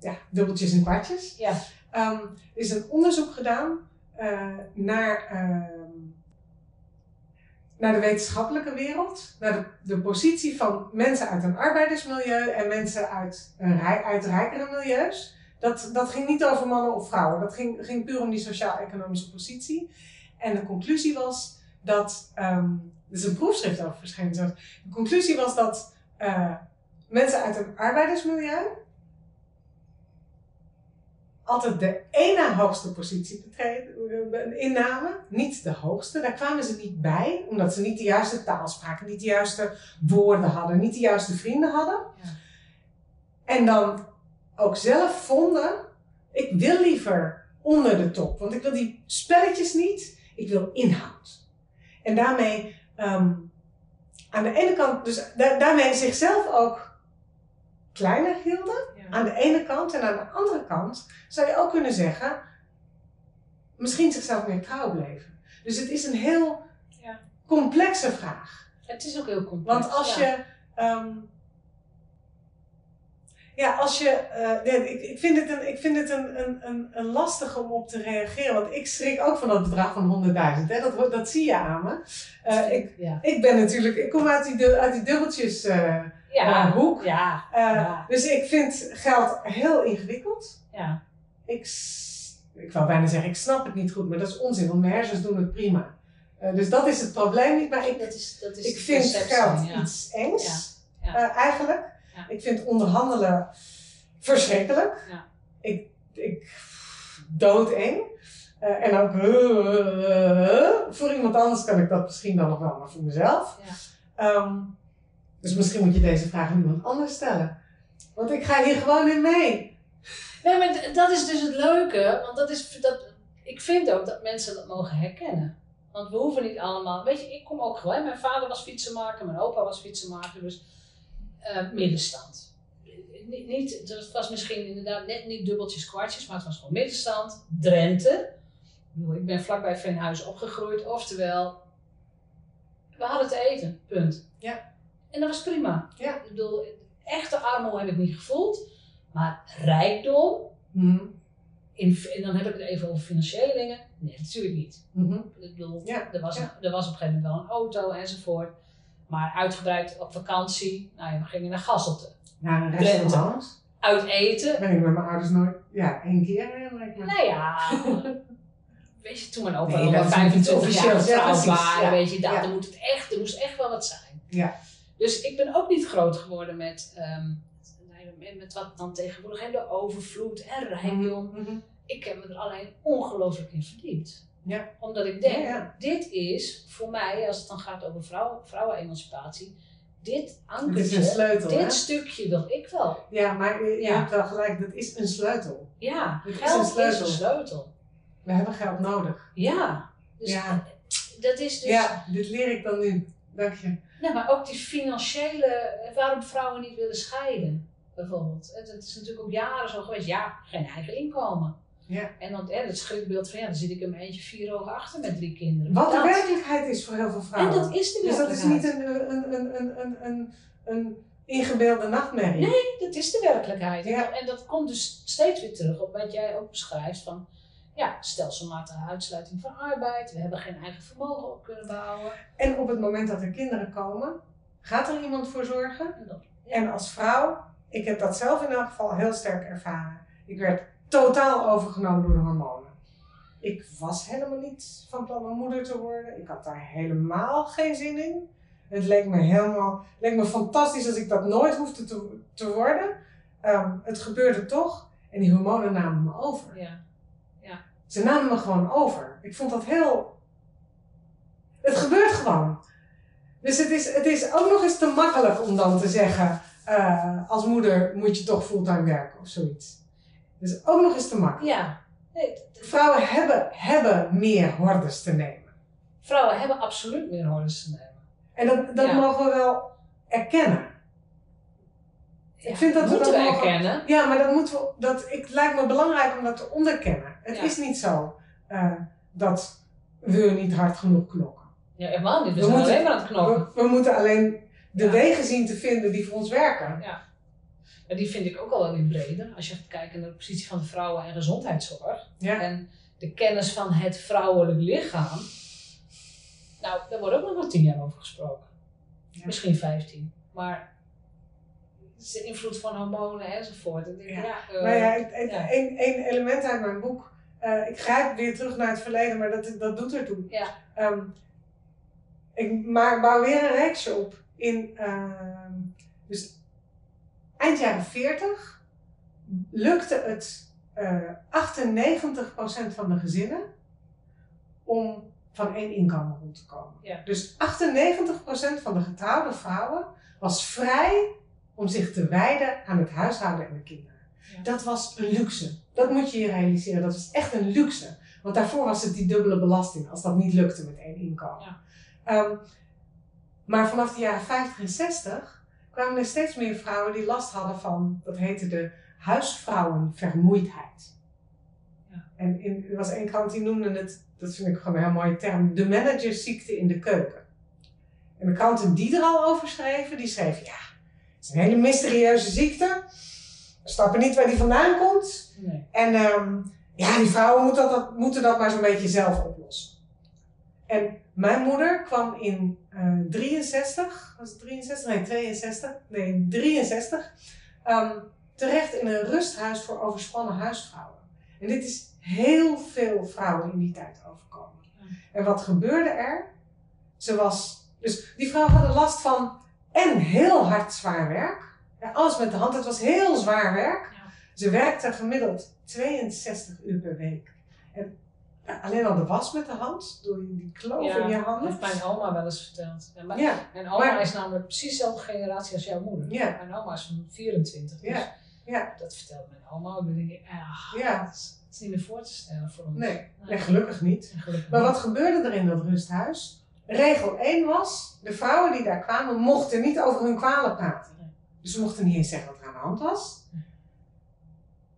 ja, dubbeltjes en kwartjes. Ja. Ehm, er is een onderzoek gedaan naar, ehm, naar de wetenschappelijke wereld. Naar de, de positie van mensen uit een arbeidersmilieu en mensen uit, rij, uit rijkere milieus. Dat, dat ging niet over mannen of vrouwen. Dat ging, ging puur om die sociaal-economische positie. En de conclusie was dat. ehm er is een proefschrift over verschenen. De conclusie was dat eh, mensen uit een arbeidersmilieu altijd de ene hoogste positie betreden, eh, innamen, niet de hoogste. Daar kwamen ze niet bij, omdat ze niet de juiste taal spraken, niet de juiste woorden hadden, niet de juiste vrienden hadden. Ja. En dan ook zelf vonden, ik wil liever onder de top, want ik wil die spelletjes niet, ik wil inhoud. En daarmee ehm, aan de ene kant, dus da- daarmee zichzelf ook kleiner hielden Ja. Aan de ene kant. En aan de andere kant zou je ook kunnen zeggen, misschien zichzelf meer trouw bleven. Dus het is een heel Ja. complexe vraag. Het is ook heel complex. Want als ja. je. ehm, ja, als je. eh, nee, ik, ik vind het, een, ik vind het een, een, een, een lastige om op te reageren. Want ik schrik ook van dat bedrag van 100.000. hè. Dat, dat zie je aan me. Eh, ik, ja. ik ben natuurlijk. Ik kom uit die, uit die dubbeltjes. eh, Ja. eh, hoek. Ja. eh, Ja. Dus ik vind geld heel ingewikkeld. Ja. Ik, ik wou bijna zeggen, ik snap het niet goed, maar dat is onzin, want mijn hersens doen het prima. Eh, dus dat is het probleem niet. Maar ik, Dat is, dat is ik vind geld ja. iets engs, eh, eigenlijk. Ik vind onderhandelen verschrikkelijk. Ja. Ik, ik doodeng. Eh, en ook voor iemand anders kan ik dat misschien dan nog wel, maar voor mezelf. Ja. Dus misschien moet je deze vraag aan iemand anders stellen. Want ik ga hier gewoon in mee. Nee, maar dat is dus het leuke, want dat is, dat, ik vind ook dat mensen dat mogen herkennen. Want we hoeven niet allemaal, weet je, ik kom ook gewoon, mijn vader was fietsenmaker, mijn opa was fietsenmaker, dus eh, middenstand. Niet, niet, het was misschien inderdaad net niet dubbeltjes, kwartjes, maar het was gewoon middenstand. Drenthe. Ik ben vlakbij Venhuis opgegroeid, oftewel, we hadden te eten, punt. Ja. En dat was prima. Ja. Ik bedoel, echte armoede heb ik niet gevoeld, maar rijkdom, Mhm. in, en dan heb ik het even over financiële dingen. Nee, natuurlijk niet. Mhm. Ik bedoel, Ja, er, was ja. er was op een gegeven moment wel een auto enzovoort. Maar uitgebreid op vakantie. Nou ja, we gingen naar Gasselte. Naar een restaurant. Uit eten. Ben ik met mijn ouders nooit, ja, één keer. Nou ja, weet je, toen mijn opa Nee, niet 25 jaar. Ja, waren, weet je, dat, Ja. er, moet het echt, er moest echt wel wat zijn. Ja. Dus ik ben ook niet groot geworden met, ehm, met- wat dan tegenwoordig, hè, de overvloed en rijkdom. Mhm. Ik heb me er alleen ongelooflijk in verdiept. Ja. Omdat ik denk, Ja, ja. dit is voor mij, als het dan gaat over vrouw, vrouwenemancipatie, dit Het is een ankertje, sleutel, hè? dit stukje wil ik wel. Ja, maar je, hebt wel gelijk, dat is een sleutel. Ja, is geld een sleutel. is een sleutel. We hebben geld nodig. Ja, dus Ja. dat is dus, Ja, dit leer ik dan nu. Dank je. Nou, maar ook die financiële, waarom vrouwen niet willen scheiden, bijvoorbeeld. Het, het is natuurlijk ook jaren zo geweest, ja, geen eigen inkomen. Ja. En dan hè, het schrikbeeld van, ja, dan zit ik in mijn eentje vier ogen achter met drie kinderen. Wat de Dat- werkelijkheid is voor heel veel En vrouwen. dat is de dus dat is werkelijkheid. niet een, een, een, een, een, een, een ingebeelde nachtmerrie. Nee, dat is de werkelijkheid. Ja. En, en dat komt dus steeds weer terug op wat jij ook beschrijft van ja, stelselmatige uitsluiting van arbeid. We hebben geen eigen vermogen op kunnen bouwen. En op het moment dat er kinderen komen, gaat er iemand voor zorgen. En dat, ja. En als vrouw, ik heb dat zelf in elk geval heel sterk ervaren. Ik werd totaal overgenomen door de hormonen. Ik was helemaal niet van plan om moeder te worden. Ik had daar helemaal geen zin in. Het leek me helemaal, leek me fantastisch als ik dat nooit hoefde te, te worden. ehm, het gebeurde toch en die hormonen namen me over. Ja. Ze namen me gewoon over. Ik vond dat heel. Het gebeurt gewoon. Dus het is, het is ook nog eens te makkelijk om dan te zeggen: eh, als moeder moet je toch fulltime werken of zoiets. Dus ook nog eens te makkelijk. Ja. Nee, Vrouwen hebben, hebben meer hordes te nemen. vrouwen hebben absoluut meer hordes te nemen. En dat, dat Ja. mogen we wel erkennen. Ja, vind dat we moeten dat we mogen- erkennen. Ja, maar dat moeten we. Dat, ik, het lijkt me belangrijk om dat te onderkennen. Het Ja. is niet zo eh, dat we niet hard genoeg knokken. Ja, helemaal niet. We, We moeten- alleen maar aan het knokken. We, we moeten alleen de Ja. wegen zien te vinden die voor ons werken. Ja, die vind ik ook al weer breder. Als je gaat kijken naar de positie van de vrouwen en gezondheidszorg. Ja. En de kennis van het vrouwelijk lichaam. Nou, daar wordt ook nog wel tien jaar over gesproken. Ja. Misschien vijftien. Maar het is de invloed van hormonen enzovoort. Ik denk, Ja. ja, eh, Nou ja, één element uit mijn boek. Eh, ik grijp weer terug naar het verleden, maar dat, dat doet ertoe. Ja. Ehm, ik maar, bouw weer een reeksje op. In, ehm, dus eind jaren 40 lukte het eh 98% van de gezinnen om van één inkomen rond te komen. Ja. Dus 98% van de getrouwde vrouwen was vrij om zich te wijden aan het huishouden en de kinderen. Ja. Dat was een luxe. Dat moet je je realiseren. Dat was echt een luxe. Want daarvoor was het die dubbele belasting als dat niet lukte met één inkomen. Ja. Ehm, maar vanaf de jaren 50 en 60 kwamen er steeds meer vrouwen die last hadden van, dat heette de huisvrouwenvermoeidheid. Ja. En in, er was één krant die noemde het, dat vind ik gewoon een heel mooie term, de managersziekte in de keuken. En de kranten die er al over schreven, die schreven, ja, het is een hele mysterieuze ziekte. Snappen niet waar die vandaan komt. Nee. En ehm, ja, die vrouwen moeten dat, moeten dat maar zo'n beetje zelf oplossen. En mijn moeder kwam in eh 63, was het 63? Nee, 62. Nee, 63. ehm, terecht in een rusthuis voor overspannen huisvrouwen. En dit is heel veel vrouwen in die tijd overkomen. En wat gebeurde er? Ze was, dus die vrouwen hadden last van en heel hard zwaar werk. Alles met de hand, het was heel zwaar werk. Ja. Ze werkte gemiddeld 62 uur per week. En ja, alleen al de was met de hand, door die die kloof in je dat handen. heeft mijn oma wel eens verteld. Ja, maar, Ja, Mijn oma Maar- is namelijk precies dezelfde generatie als jouw moeder. Mijn oma is van 24. Dus Ja, ja. Dat vertelt mijn oma. En dan denk ik, ah, Ja. dat, is, dat is niet meer voor te stellen voor ons. nee, nee, gelukkig niet. En gelukkig Maar niet. wat gebeurde er in dat rusthuis? Regel 1 was, de vrouwen die daar kwamen mochten niet over hun kwalen praten. Dus ze mochten niet eens zeggen wat er aan de hand was.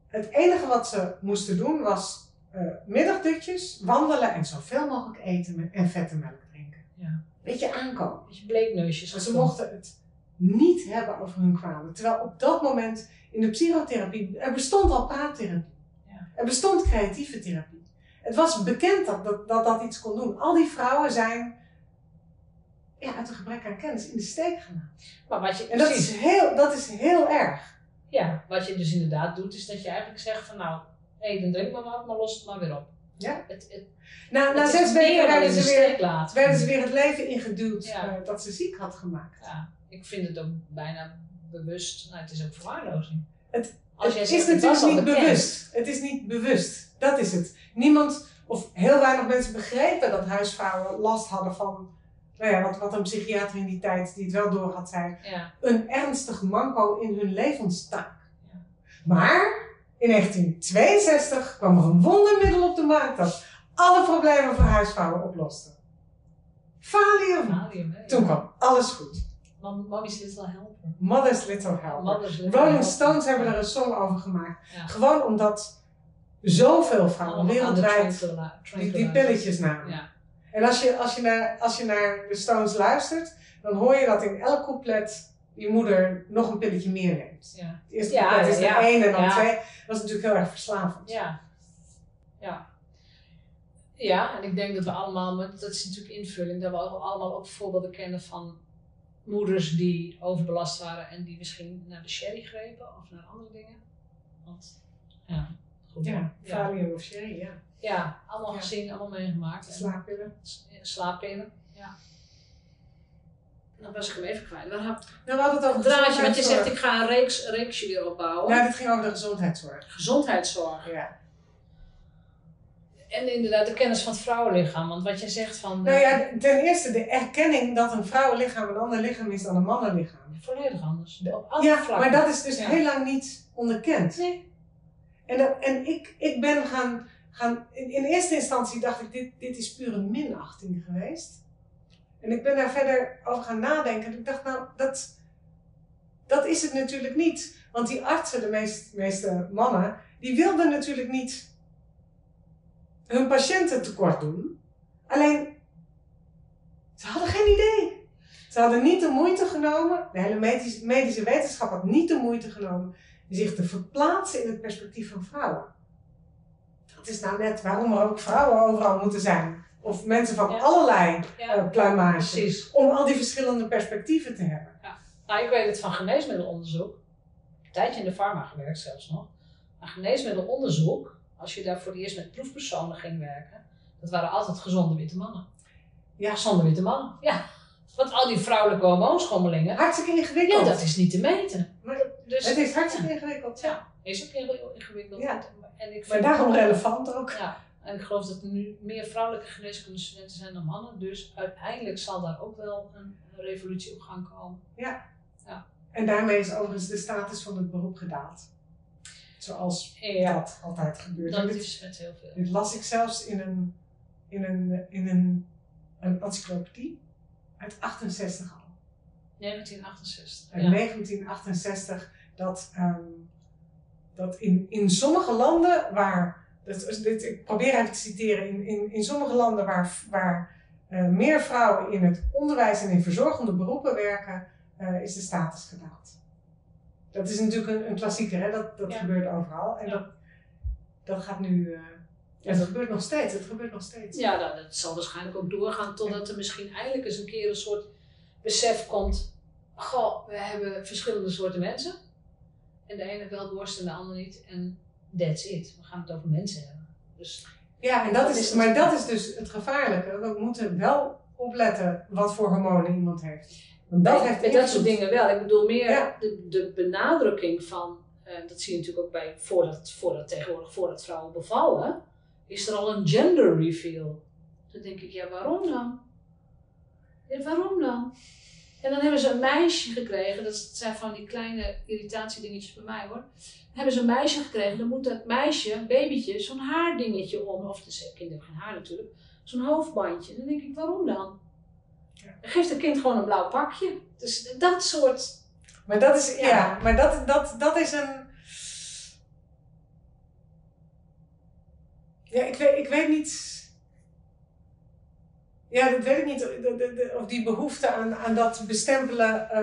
Het enige wat ze moesten doen was eh, middagdutjes, wandelen en zoveel mogelijk eten met- en vette melk drinken. Ja. Beetje aankomen. Beetje bleekneusjes. Ze mochten het niet hebben over hun kwalen. Terwijl op dat moment in de psychotherapie, er bestond al praattherapie. Ja. Er bestond creatieve therapie. Het was bekend dat dat, dat dat iets kon doen. Al die vrouwen zijn ja, uit een gebrek aan kennis in de steek gelaten. Maar wat je, En dat precies. is, heel, dat is heel erg. Ja, wat je dus inderdaad doet, is dat je eigenlijk zegt van nou, eet en drink maar wat, maar los het maar weer op. Ja. Het, het, Na, na zes weken dan werden ze, weer, laten. werden ze weer het leven ingeduwd Ja. eh, dat ze ziek had gemaakt. Ja, ik vind het ook bijna bewust, nou het is ook verwaarlozing. Het- Als jij het zegt, is natuurlijk niet bekend. bewust. Het is niet bewust. Dat is het. Niemand, of heel weinig mensen begrepen dat huisvrouwen last hadden van, nou ja, wat, wat een psychiater in die tijd, die het wel door had, zei, Ja, een ernstig manco in hun levenstaak. Ja. Maar in 1962 kwam er een wondermiddel op de markt dat alle problemen voor huisvrouwen oploste. Valium. Valium, hè. Toen kwam alles goed. Mommy's Little Helper. Mother's Little Helper. Mother's Little Rolling Helper. Stones hebben er een song over gemaakt. Gewoon omdat zoveel vrouwen wereldwijd die, die pilletjes namen. En als je, als, je naar, als je naar de Stones luistert, dan hoor je dat in elk couplet je moeder nog een pilletje meer neemt. ja, Het eerste Ja, couplet is ja, er één en dan ja. twee. Dat is natuurlijk heel erg verslavend. ja. Ja. Ja, en ik denk dat we allemaal, maar dat is natuurlijk invulling, dat we allemaal ook voorbeelden kennen van moeders die overbelast waren en die misschien naar de sherry grepen of naar andere dingen. Want, ja. Ja. Valium of sherry, ja. Ja, allemaal gezien, allemaal meegemaakt. En- Slaappillen. Slaappillen. Ja. Dan was ik hem even kwijt. Waar had Nou, we hadden het over draadje? Want je zegt, ik ga een reeks, reeksje weer opbouwen. Ja, dit ging over de gezondheidszorg. Gezondheidszorg. Ja. En inderdaad de kennis van het vrouwenlichaam. Want wat jij zegt van... Nou ja, ten eerste de erkenning dat een vrouwenlichaam een ander lichaam is dan een mannenlichaam. Volledig anders. Op alle Ja, vlakken. maar dat is dus Ja. heel lang niet onderkend. Nee. En, en ik, ik ben gaan, gaan in, in eerste instantie dacht ik, dit, dit is pure minachting geweest. En ik ben daar verder over gaan nadenken. En ik dacht, nou, dat, dat is het natuurlijk niet. Want die artsen, de meest, meeste mannen, die wilden natuurlijk niet hun patiënten tekort doen. Alleen, ze hadden geen idee. Ze hadden niet de moeite genomen, de hele medische wetenschap had niet de moeite genomen zich te verplaatsen in het perspectief van vrouwen. Dat is nou net waarom er ook vrouwen overal moeten zijn. Of mensen van Ja. allerlei Ja, eh pluimage. precies. Om al die verschillende perspectieven te hebben. Nou, ik weet het van geneesmiddelonderzoek. Een tijdje in de farma gewerkt zelfs nog. Maar geneesmiddelonderzoek, als je daar voor het eerst met proefpersonen ging werken, dat waren altijd gezonde witte mannen. Ja. Gezonde witte mannen, ja. Want al die vrouwelijke hormoonschommelingen, Hartstikke ingewikkeld. ja, dat is niet te meten. Maar Dus, het is hartstikke ingewikkeld. Ja, is ook heel ingewikkeld. Ja. En ik Maar vind- daarom relevant ook. Ja, en ik geloof dat er nu meer vrouwelijke geneeskundestudenten zijn dan mannen. Dus uiteindelijk zal daar ook wel een revolutie op gang komen. En daarmee is overigens de status van het beroep gedaald. Zoals Ja, dat altijd gebeurt. Dat dit, is met heel veel. dit las ik zelfs in een, in een, in een, een encyclopedie uit 68 al. 1968. uit Ja. 1968 dat, ehm, dat in, in sommige landen waar, dat, dit, ik probeer even te citeren, in, in, in sommige landen waar, waar eh, meer vrouwen in het onderwijs en in verzorgende beroepen werken, eh, is de status gedaald. Dat is natuurlijk een, een klassieker, hè? dat, dat Ja. gebeurt overal. En Ja. dat, dat gaat nu, eh, ja, dat gebeurt nog steeds, het gebeurt nog steeds. Ja, dat, dat zal waarschijnlijk ook doorgaan totdat er misschien eindelijk eens een keer een soort besef komt. Goh, we hebben verschillende soorten mensen. En de ene wel borst en de ander niet. En that's it. We gaan het over mensen hebben. Dus Ja, en dat Dat is, het. maar dat is dus het gevaarlijke. We moeten wel opletten wat voor hormonen iemand heeft. Want dat bij, heeft bij dat soort dingen wel. Ik bedoel meer Ja. de, de benadrukking van, eh, dat zie je natuurlijk ook bij, voordat, voordat tegenwoordig, voordat vrouwen bevallen, is er al een gender reveal. Dan denk ik, ja waarom dan? Ja, waarom dan? En dan hebben ze een meisje gekregen, dat zijn van die kleine irritatiedingetjes bij mij hoor. Dan hebben ze een meisje gekregen, dan moet dat meisje, een babytje, zo'n haardingetje om, of de kinderen hebben geen haar natuurlijk, zo'n hoofdbandje. Dan denk ik, waarom dan? Ja. Geef het kind gewoon een blauw pakje. Dus dat soort. Maar dat is, ja, Ja. maar dat, dat, dat is een. Ja, ik weet, ik weet niet. Ja, dat weet ik niet. De, de, de- of die behoefte aan, aan dat bestempelen. eh,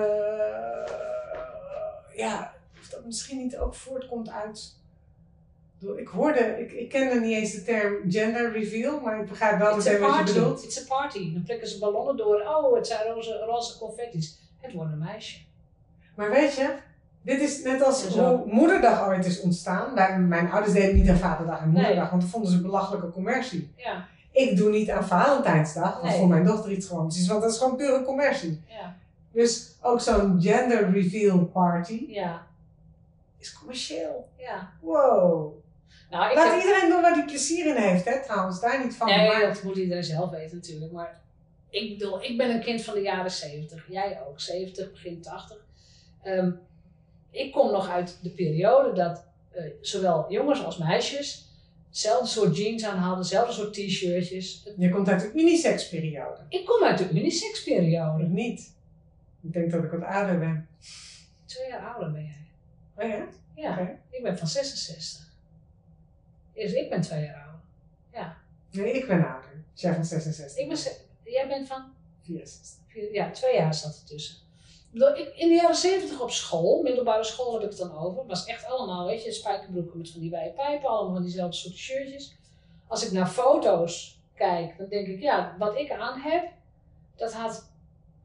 ja, of dat misschien niet ook voortkomt uit. Ik hoorde, ik, ik kende niet eens de term gender reveal, maar ik begrijp wel meteen wat je party. bedoelt. It's a party. Dan prikken ze ballonnen door. Oh, het zijn roze, roze confetti's. Het wordt een meisje. Maar weet je, dit is net als zo. hoe Moederdag ooit is ontstaan. Wij, mijn ouders deden niet aan Vaderdag en Moederdag, Nee. want dat vonden ze een belachelijke commercie. Ja, Ik doe niet aan Valentijnsdag, wat Nee. voor mijn dochter iets gewoon is, want dat is gewoon pure commercie. ja, Dus ook zo'n gender reveal party ja, is commercieel. ja. Wow. Nou, ik Laat heb... iedereen doen waar hij plezier in heeft, hè, trouwens, daar niet van. Nee, maar dat moet iedereen zelf weten natuurlijk. Maar ik bedoel, ik ben een kind van de jaren 70. Jij ook, 70, begin 80. Ehm, ik kom nog uit de periode dat eh, zowel jongens als meisjes hetzelfde soort jeans aan hadden, hetzelfde soort t-shirtjes. Je komt uit de unisex-periode. Ik kom uit de unisex periode. Ik niet. Ik denk dat ik wat ouder ben. Twee jaar ouder ben jij. Oh ja? Ja, ik ben van 66. Dus ik ben twee jaar ouder. Nee, ik ben ouder. Jij van 66. Ik ben, jij bent van 64. Vier- Ja, twee jaar zat er In de jaren zeventig op school, middelbare school heb ik het dan over, was echt allemaal, weet je, spijkerbroeken met van die wijde pijpen, allemaal van diezelfde soort shirtjes. Als ik naar foto's kijk, dan denk ik, ja, wat ik aan heb, dat had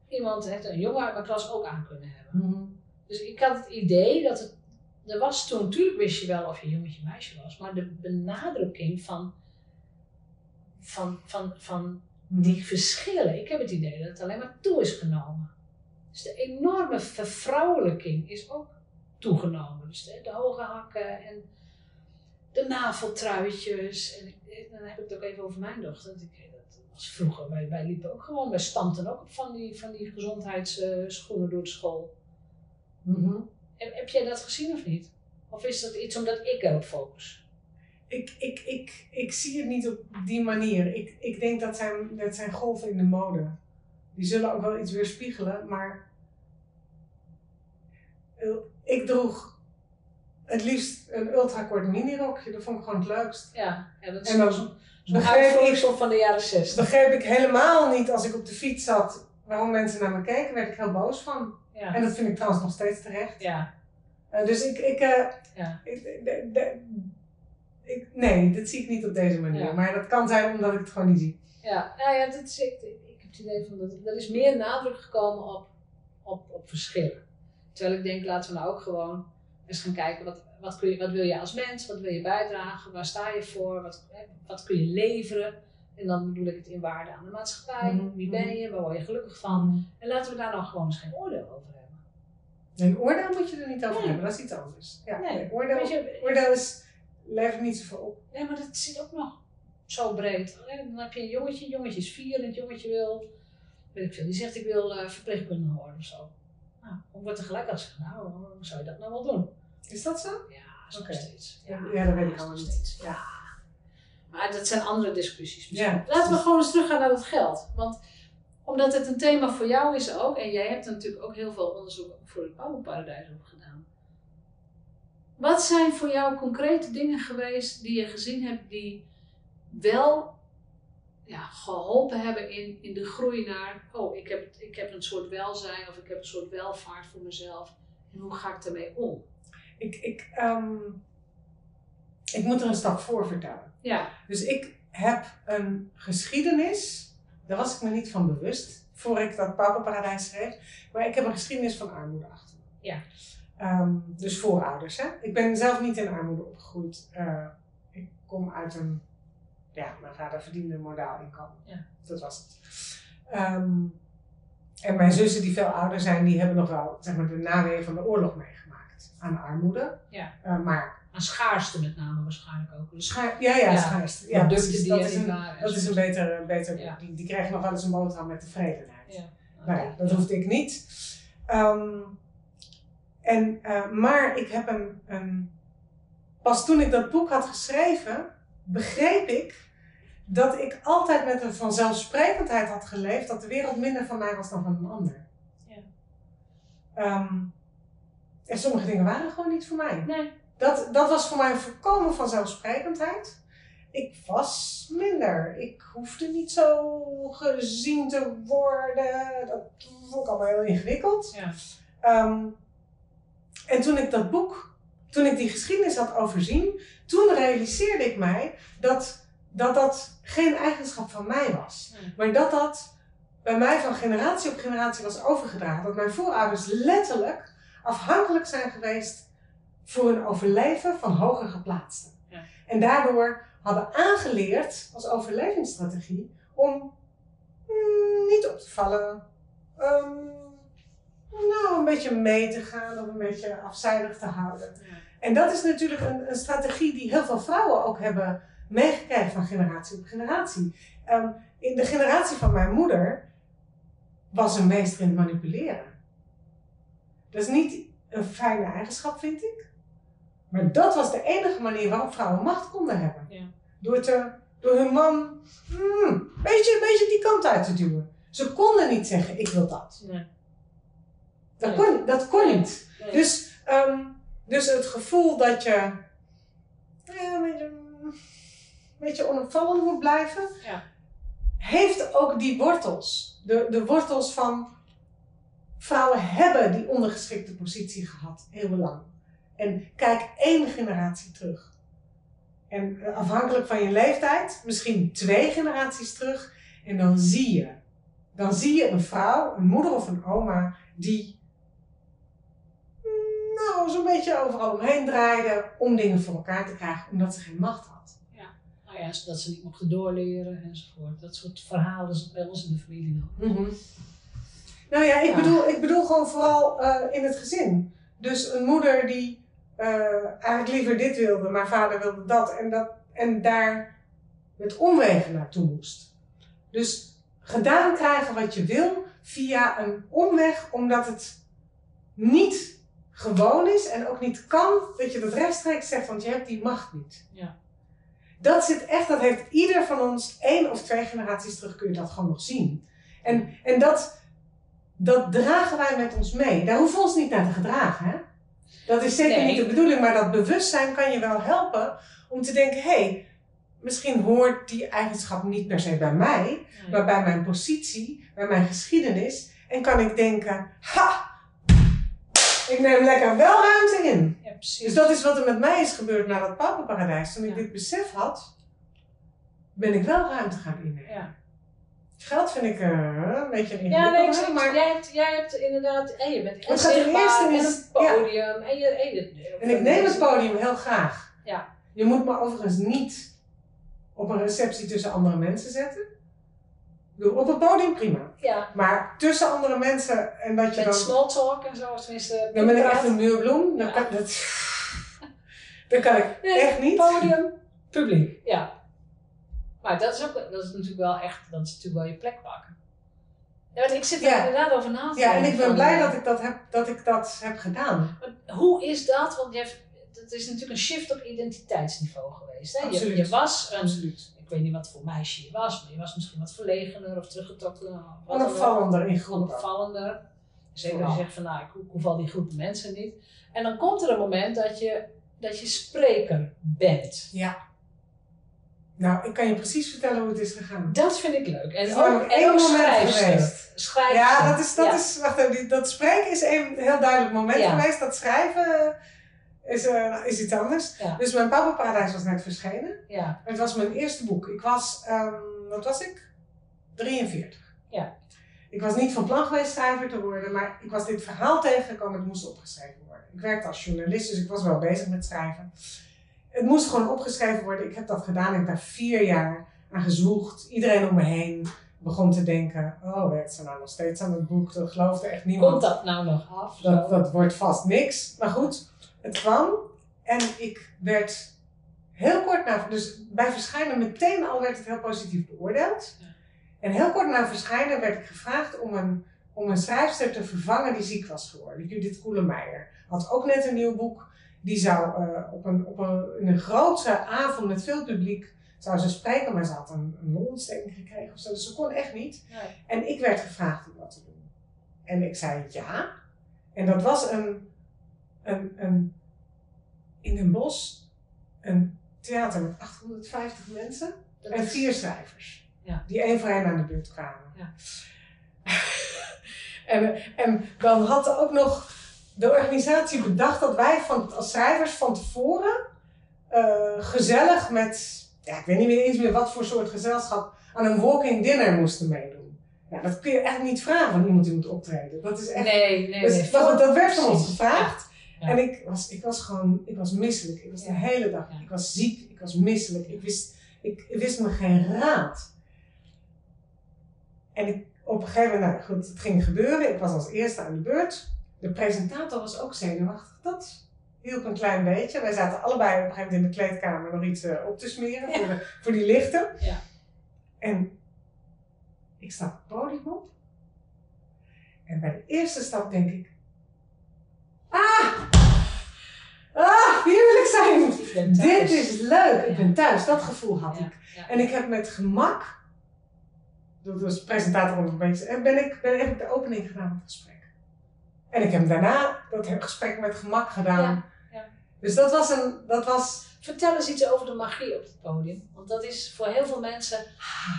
iemand, een jongen uit mijn klas ook aan kunnen hebben. Mhm. Dus ik had het idee dat het, er was toen, natuurlijk wist je wel of je jongetje meisje was, maar de benadrukking van, van, van, van Mhm. die verschillen, ik heb het idee dat het alleen maar toe is genomen. Dus de enorme vervrouwelijking is ook toegenomen. Dus de, de hoge hakken en de naveltruitjes. En ik, dan heb ik het ook even over mijn dochter. Dat ik, dat was vroeger, wij, wij liepen ook gewoon, wij stampten ook op van die, van die gezondheidsschoenen door de school. Mhm. Heb, heb jij dat gezien of niet? Of is dat iets omdat ik erop focus? Ik, ik, ik, ik zie het niet op die manier. Ik, ik denk dat zijn, dat zijn golven in de mode. Die zullen ook wel iets weerspiegelen, maar eh, ik droeg het liefst een ultrakort minirokje. Dat vond ik gewoon het leukst. Ja, ja dat is En dan zo'n zo'n begreep ik- van de jaren Dat 60. begreep ik helemaal niet als ik op de fiets zat waarom mensen naar me keken. werd ik heel boos van. En Ja, dat vind ik trouwens nog steeds terecht. ja, Eh, dus ik, ik, eh, ja. ik, de- de- ik- nee, dat zie ik niet op deze manier. Ja. Maar dat kan zijn omdat ik het gewoon niet zie. Ja, nou ja, dat is, ik, ik heb het idee van dat er is meer nadruk gekomen op, op, op verschillen. Terwijl ik denk, laten we nou ook gewoon eens gaan kijken, wat, wat, kun je, wat wil je als mens, wat wil je bijdragen, waar sta je voor, wat, hè, wat kun je leveren. En dan bedoel ik het in waarde aan de maatschappij, Mhm, wie ben mhm. je, waar word je gelukkig van. En laten we daar dan gewoon eens geen oordeel over hebben. Een oordeel moet je er niet over Nee. hebben, dat is iets anders. Ja, Nee, nee, oordeel, je, oordeel is, levert niet zoveel op. Nee, maar dat zit ook nog zo breed. Dan heb je een jongetje, een jongetje is vier en het jongetje wil, weet ik veel, die zegt ik wil eh, verpleegkundige worden of zo. Nou, dan wordt er gelijk als gezegd, nou, hoe zou je dat nou wel doen? Is dat zo? Ja, is nog steeds. Ja, ja, dat weet ik allemaal niet. steeds. Ja. Maar dat zijn andere discussies. misschien. Ja. Laten we gewoon eens teruggaan naar het geld. Want omdat het een thema voor jou is ook, en jij hebt er natuurlijk ook heel veel onderzoek voor het Bouwparadijs op gedaan. Wat zijn voor jou concrete dingen geweest die je gezien hebt die wel ja, geholpen hebben in, in de groei naar, oh, ik heb, ik heb een soort welzijn of ik heb een soort welvaart voor mezelf. En hoe ga ik daarmee om? Ik, ik, ehm, ik moet er een stap voor vertellen. Ja, Dus ik heb een geschiedenis, daar was ik me niet van bewust voor ik dat Papaparadijs schreef, maar ik heb een geschiedenis van armoede achter me. Ja. Ehm, dus voorouders. Hè? Ik ben zelf niet in armoede opgegroeid. Eh, ik kom uit een, ja, mijn vader verdiende een modaal inkomen. Ja. Dat was het. Ehm, en mijn zussen die veel ouder zijn, die hebben nog wel zeg maar, de naweeën van de oorlog meegemaakt aan armoede. Ja. Eh, maar aan schaarste met name waarschijnlijk ook. Dus Scha- ja, ja, Ja, schaarste. Ja, precies. die dat is een, dat is een beter, beter Ja. die, die krijgen nog wel eens een boterham met tevredenheid. Ja. Nou ja, dat hoefde ik niet. Ehm, en, eh, maar ik heb een, een. Pas toen ik dat boek had geschreven, begreep ik dat ik altijd met een vanzelfsprekendheid had geleefd dat de wereld minder van mij was dan van een ander. Ja. Ehm, en sommige dingen waren gewoon niet voor mij. Nee. Dat, dat was voor mij een voorkomen vanzelfsprekendheid. Ik was minder. Ik hoefde niet zo gezien te worden. Dat vond ik allemaal heel ingewikkeld. Ja. Ehm, en toen ik dat boek, toen ik die geschiedenis had overzien, toen realiseerde ik mij dat dat, dat geen eigenschap van mij was. Nee. Maar dat dat bij mij van generatie op generatie was overgedragen. Dat mijn voorouders letterlijk afhankelijk zijn geweest voor hun overleven van hoger geplaatsten. Ja. En daardoor hadden aangeleerd als overlevingsstrategie om mm, niet op te vallen. ehm, nou, een beetje mee te gaan of een beetje afzijdig te houden. Ja. En dat is natuurlijk een, een strategie die heel veel vrouwen ook hebben meegekregen van generatie op generatie. Ehm, in de generatie van mijn moeder was een meester in het manipuleren. Dat is niet een fijne eigenschap, vind ik. Maar dat was de enige manier waarop vrouwen macht konden hebben. Ja. Door, te, door hun man mm, een beetje, een beetje die kant uit te duwen. Ze konden niet zeggen, ik wil dat. Nee. Dat Nee. kon, dat kon niet. Nee. Dus, ehm, dus het gevoel dat je ja, een, beetje, een beetje onopvallend moet blijven, Ja. heeft ook die wortels. De, de wortels van vrouwen hebben die ondergeschikte positie gehad, eeuwenlang. En kijk één generatie terug. En afhankelijk van je leeftijd, misschien twee generaties terug. En dan zie je, dan zie je een vrouw, een moeder of een oma, die mm, nou, zo'n beetje overal omheen draaide om dingen voor elkaar te krijgen, omdat ze geen macht had. Ja, dat ze niet mochten doorleren enzovoort. Dat soort verhalen is bij ons in de familie nog. Nou ja, ik, Ja. Bedoel, ik bedoel gewoon vooral eh, in het gezin. Dus een moeder die eh, eigenlijk liever dit wilde, maar vader wilde dat en, dat en daar met omwegen naartoe moest. Dus gedaan krijgen wat je wil via een omweg, omdat het niet gewoon is en ook niet kan dat je dat rechtstreeks zegt, want je hebt die macht niet. Ja. Dat zit echt, dat heeft ieder van ons één of twee generaties terug, kun je dat gewoon nog zien. En, en dat, dat dragen wij met ons mee. Daar hoeven we ons niet naar te gedragen. Hè? Dat is zeker Nee. niet de bedoeling, maar dat bewustzijn kan je wel helpen om te denken: hé, hey, misschien hoort die eigenschap niet per se bij mij, maar bij mijn positie, bij mijn geschiedenis. En kan ik denken: ha, ik neem lekker wel ruimte in. Ja, precies. Dus dat is wat er met mij is gebeurd na dat papenparadijs. Toen ik dit besef had, ben ik wel ruimte gaan innemen. Ja. Geld vind ik eh, een beetje een Ja, nee, ik maar... jij, hebt, jij hebt inderdaad, en je bent ten zichtbaar en een podium en je, en je En ik neem het podium heel graag. Ja. Je moet me overigens niet op een receptie tussen andere mensen zetten. Op het podium prima. Ja, Maar tussen andere mensen en dat je met dan... small talk en zo, tenminste. Dan ben ik echt een muurbloem. Dan Ja. kan, dat, dat kan ik Nee, echt niet. Podium, Publiek. ja. Maar dat is ook, dat is natuurlijk wel echt, dat is natuurlijk wel je plek pakken. Ja, want ik zit er Ja. inderdaad over na te Ja, en ik ben blij eh, dat ik dat heb, dat ik dat heb gedaan. Maar hoe is dat? Want je hebt, het is natuurlijk een shift op identiteitsniveau geweest. Hè? Je, Absoluut. je was een, Absoluut. Ik weet niet wat voor meisje je was, maar je was misschien wat verlegener of teruggetrokken. of. Onopvallender in groepen. Onopvallender. Zeker als Vooral. je zegt van nou, ik, hoef al die groepen mensen niet. En dan komt er een moment dat je, dat je spreker bent. Ja. Nou, ik kan je precies vertellen hoe het is gegaan. Dat vind ik leuk. En ook, namelijk en één ook moment geweest. Schrijfster. Ja, dat is, dat Ja. is, wacht even, dat spreken is een heel duidelijk moment Ja. geweest. Dat schrijven is, eh, is iets anders. Ja. Dus mijn Papa Paradijs was net verschenen. Ja, Het was mijn eerste boek. Ik was, ehm, wat was ik? 43. Ja. Ik was niet van plan geweest schrijver te worden, maar ik was dit verhaal tegengekomen, het moest opgeschreven worden. Ik werkte als journalist, dus ik was wel bezig met schrijven. Het moest gewoon opgeschreven worden. Ik heb dat gedaan. Ik heb daar vier jaar aan gezwoegd. Iedereen om me heen begon te denken: oh, werkt ze nou nog steeds aan het boek? Dat geloofde echt niemand. komt dat nou nog af? Dat, dat wordt vast niks. Maar goed, het kwam en ik werd heel kort na, dus bij verschijnen meteen al werd het heel positief beoordeeld. En heel kort na verschijnen werd ik gevraagd om een, om een schrijfster te vervangen die ziek was geworden. Judith Koelemeijer had ook net een nieuw boek. Die zou eh, op, een, op een, in een grote avond met veel publiek zou ze spreken, maar ze had een, een longontsteking gekregen of zo. Dus ze kon echt niet. Nee. En ik werd gevraagd om dat te doen. En ik zei ja. En dat was een, een, een in Den Bosch een theater met 850 mensen Dat en is- vier schrijvers. Ja. Die één voor één aan de beurt kwamen. Ja. en, en dan had ook nog de organisatie bedacht dat wij van, als schrijvers van tevoren eh, gezellig met, ja, ik weet niet meer eens meer wat voor soort gezelschap, aan een walking dinner moesten meedoen. Ja, dat kun je echt niet vragen van iemand die moet optreden. Dat is echt. Nee, nee, dus, nee. goed, dat werd van ons gevraagd. Ja. En ik was, ik was gewoon, ik was misselijk. Ik was de hele dag, ik was ziek, ik was misselijk. Ik wist, ik wist me geen raad. En ik, op een gegeven moment, nou goed, het ging gebeuren. Ik was als eerste aan de beurt. De presentator was ook zenuwachtig. Dat hielp een klein beetje. Wij zaten allebei op een gegeven moment in de kleedkamer nog iets eh, op te smeren voor, de, voor die lichten. Ja. En ik stap het podium op. En bij de eerste stap denk ik, ah, ah, hier wil ik zijn. Ik. Dit is leuk, ik Ja. ben thuis. Dat gevoel had Ja, ik. ja. En ik heb met gemak, dat was presentator een beetje, en ben ik, ben, heb ik de opening gedaan van het gesprek. En ik heb daarna dat gesprek met gemak gedaan. Dus dat was een, dat was, Vertel eens iets over de magie op het podium. Want dat is voor heel veel mensen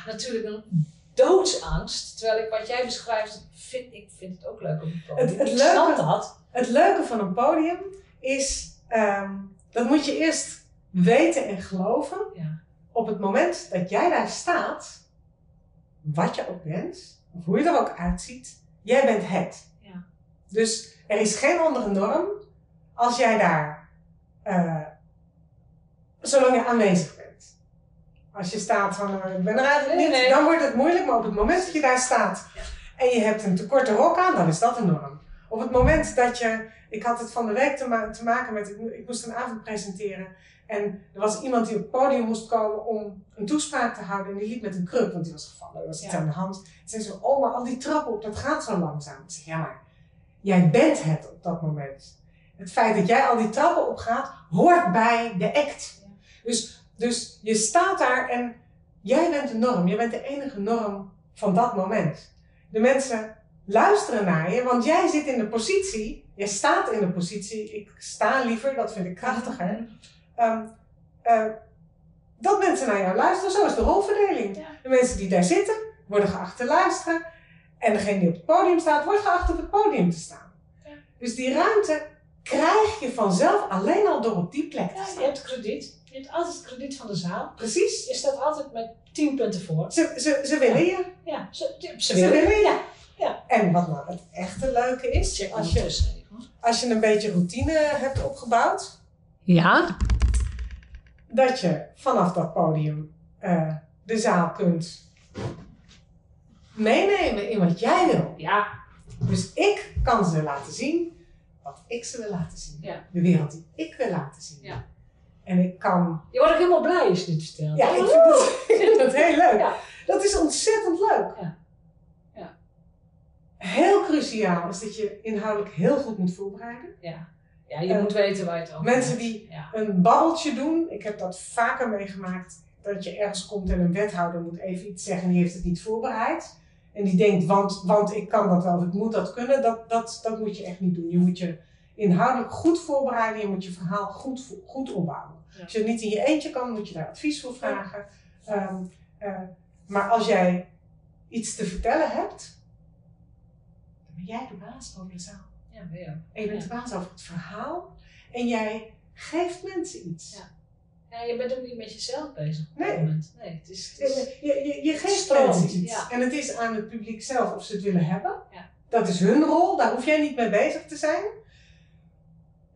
natuurlijk een doodsangst. Terwijl ik wat jij beschrijft, vind, ik vind het ook leuk op het podium. Het- het leuke- dat. het leuke van een podium is, ehm, dat moet je eerst weten en geloven. Ja. Op het moment dat jij daar staat, wat je ook bent, of hoe je er ook uitziet, jij bent het. Ja. Dus er is geen andere norm als jij daar, eh, zolang je aanwezig bent. Als je staat van, eh, ik ben er eigenlijk niet, nee. dan wordt het moeilijk, maar op het moment dat je daar staat en je hebt een te korte rok aan, dan is dat een norm. Op het moment dat je, ik had het van de week te, ma- te maken met, ik, mo- ik moest een avond presenteren en er was iemand die op het podium moest komen om een toespraak te houden en die liep met een kruk, want die was gevallen, er was iets Ja. aan de hand. Ze zei zo, oh maar al die trappen op, dat gaat zo langzaam. Ik zeg, ja maar, jij bent het op dat moment. Het feit dat jij al die trappen opgaat, hoort bij de act. Ja. Dus, dus je staat daar en jij bent de norm. Jij bent de enige norm van dat moment. De mensen luisteren naar je, want jij zit in de positie, jij staat in de positie, ik sta liever, dat vind ik krachtiger. Ehm, eh, dat mensen naar jou luisteren, zo is de rolverdeling. Ja. De mensen die daar zitten, worden geacht te luisteren. En degene die op het podium staat, wordt geacht op het podium te staan. Ja. Dus die ruimte krijg je vanzelf alleen al door op die plek te Ja, je staan. hebt krediet. Je hebt altijd krediet van de zaal. Precies. Je staat altijd met 10 punten voor. Ze, ze, ze willen je. Ja, ze, ze, Ze willen. willen je. Ja. En wat nou het echte leuke is, Check als je, als je een beetje routine hebt opgebouwd, Ja? dat je vanaf dat podium eh, de zaal kunt meenemen in wat jij wil. Ja, Dus ik kan ze laten zien wat ik ze wil laten zien. Ja. De wereld die ik wil laten zien. Ja. En ik kan. je wordt ook helemaal blij als je dit vertelt. Ja, ik vind dat, ik vind dat heel leuk. Ja. Dat is ontzettend leuk. Ja. Ja. Heel cruciaal is dat je inhoudelijk heel goed moet voorbereiden. Ja, ja je Eh, moet weten waar je het over mensen hebt. die- Ja. Een babbeltje doen. Ik heb dat vaker meegemaakt. Dat je ergens komt en een wethouder moet even iets zeggen en die heeft het niet voorbereid. En die denkt, want, want ik kan dat wel, of ik moet dat kunnen. Dat, dat, dat moet je echt niet doen. Je moet je inhoudelijk goed voorbereiden. Je moet je verhaal goed, goed opbouwen. Als je het niet in je eentje kan, moet je daar advies voor vragen. Ehm, eh, maar als jij iets te vertellen hebt, dan ben jij de baas over de zaal. Ja, ben je. En je bent de baas over het verhaal. En jij geeft mensen iets. Ja. Ja, je bent ook niet met jezelf bezig op Nee. dat moment. Nee, het is... Het is Je, je, je, geeft mensen iets. ja. En het is aan het publiek zelf of ze het willen hebben. Ja. Dat is hun rol, daar hoef jij niet mee bezig te zijn.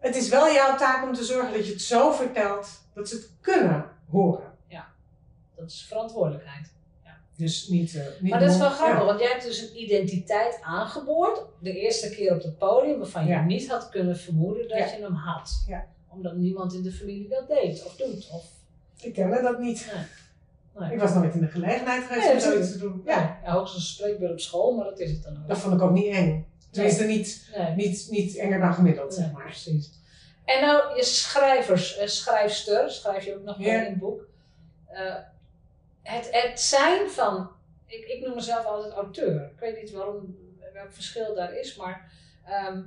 Het is wel jouw taak om te zorgen dat je het zo vertelt dat ze het kunnen horen. dat is verantwoordelijkheid. Dus niet. eh, niet Maar dat is wel grappig, ja. want jij hebt dus een identiteit aangeboord. De eerste keer op het podium waarvan je Ja. niet had kunnen vermoeden dat Ja. je hem had. Ja. Omdat niemand in de familie dat deed of doet. Of, Ik kende dat niet. nee. Ik was nooit in de gelegenheid geweest om zoiets te doen. Ja. Ja, ja, hoogstens een spreekbeurt op school, maar dat is het dan ook. Dat vond ik ook niet eng. Tenminste, niet, Nee. niet, niet enger dan gemiddeld, Nee, zeg maar. precies. En nou, je schrijvers, eh, schrijfster, schrijf je ook nog wel in het boek. Eh, het, het zijn van, ik, ik noem mezelf altijd auteur. Ik weet niet waarom, welk verschil daar is, maar ehm,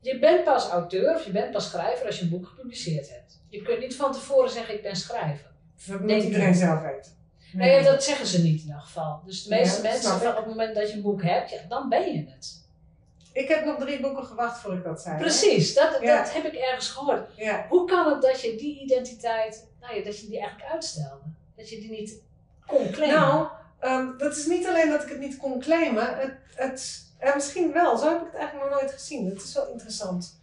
je bent pas auteur of je bent pas schrijver als je een boek gepubliceerd hebt. Je kunt niet van tevoren zeggen ik ben schrijver. Dat moet iedereen zelf weten. Nee, dat zeggen ze niet in ieder geval. Dus de meeste mensen, van op het moment dat je een boek hebt, ja, dan ben je het. Ik heb nog drie boeken gewacht voor ik dat zei. Precies, dat, Ja. dat heb ik ergens gehoord. Ja. Hoe kan het dat je die identiteit, nou ja, dat je die eigenlijk uitstelde? Dat je die niet kon claimen? Nou, ehm, dat is niet alleen dat ik het niet kon claimen. Het, het, en misschien wel, zo heb ik het eigenlijk nog nooit gezien. Dat is wel interessant.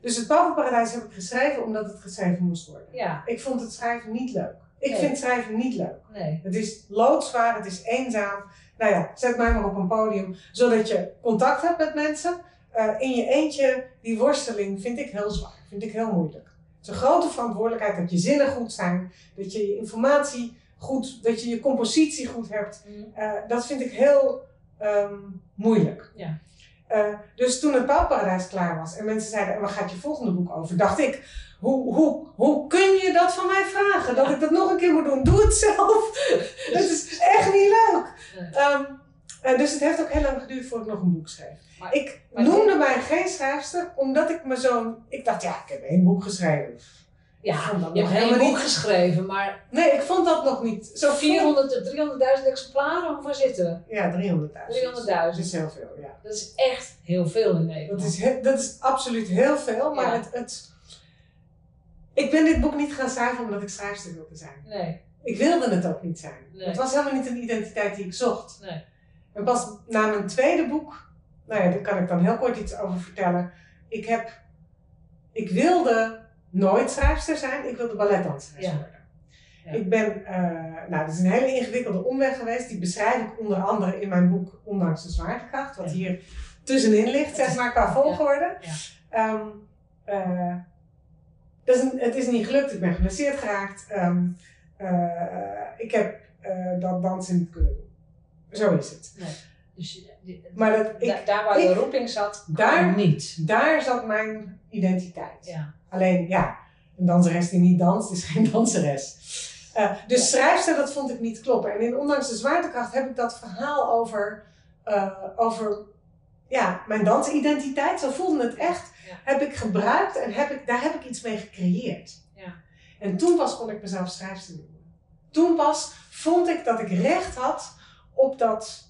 Dus het Bovenparadijs heb ik geschreven omdat het geschreven moest worden. ja, Ik vond het schrijven niet leuk. Ik Nee. vind schrijven niet leuk. nee. Het is loodzwaar, het is eenzaam. Nou ja, zet mij maar op een podium, zodat je contact hebt met mensen. Eh, in je eentje, die worsteling vind ik heel zwaar, vind ik heel moeilijk. Het is een grote verantwoordelijkheid dat je zinnen goed zijn, dat je je informatie goed, dat je je compositie goed hebt. Eh, dat vind ik heel ehm, moeilijk. Ja. Eh, dus toen het Bouwparadijs klaar was en mensen zeiden, en waar gaat je volgende boek over? Dacht ik, hoe, hoe, hoe kun je dat van mij vragen? Dat ik dat nog een keer moet doen? Doe het zelf. Dat is echt niet leuk. Ehm, dus het heeft ook heel lang geduurd voordat ik nog een boek schreef. Maar- ik maar noemde mij geen schrijfster, omdat ik me zo'n... Ik dacht, ja, ik heb één boek geschreven. Ja, je nog hebt helemaal boek niet- geschreven, maar Nee, ik vond dat nog niet. Zo 400 tot 300.000 exemplaren, hoeveel zitten we? Ja, 300.000. 300.000. Dat is heel veel, ja. Dat is echt heel veel in Nederland. Dat is, he- dat is absoluut heel veel, maar Ja. het, het... Ik ben dit boek niet gaan schrijven omdat ik schrijfster wilde zijn. Nee, Ik wilde het ook niet zijn. Nee. Het was helemaal niet een identiteit die ik zocht. nee. En pas na mijn tweede boek, nou ja, daar kan ik dan heel kort iets over vertellen. Ik heb, ik wilde nooit schrijfster zijn, ik wilde balletdanseres Ja. worden. Ja. Ik ben, eh, nou, dat is een hele ingewikkelde omweg geweest. Die beschrijf ik onder andere in mijn boek Ondanks de zwaartekracht, wat Ja. hier tussenin ligt, zeg maar, qua volgorde. Ehm, eh, dat is een- het is niet gelukt, ik ben geblesseerd geraakt. Ehm, eh, ik heb dat dansen niet kunnen doen. Zo is het. Dus je- die- Maar dat, da- ik, daar waar ik- roeping zat, daar- daar niet. daar zat mijn identiteit. Ja. Alleen ja, een danseres die niet danst is geen danseres. Eh, dus schrijfster, dat vond ik niet kloppen. En in Ondanks de Zwaartekracht heb ik dat verhaal over, eh, over ja, mijn dansidentiteit, zo voelde het echt, Ja. heb ik gebruikt en heb ik, daar heb ik iets mee gecreëerd. Ja. En toen pas kon ik mezelf schrijfster noemen. Toen pas vond ik dat ik recht had op dat,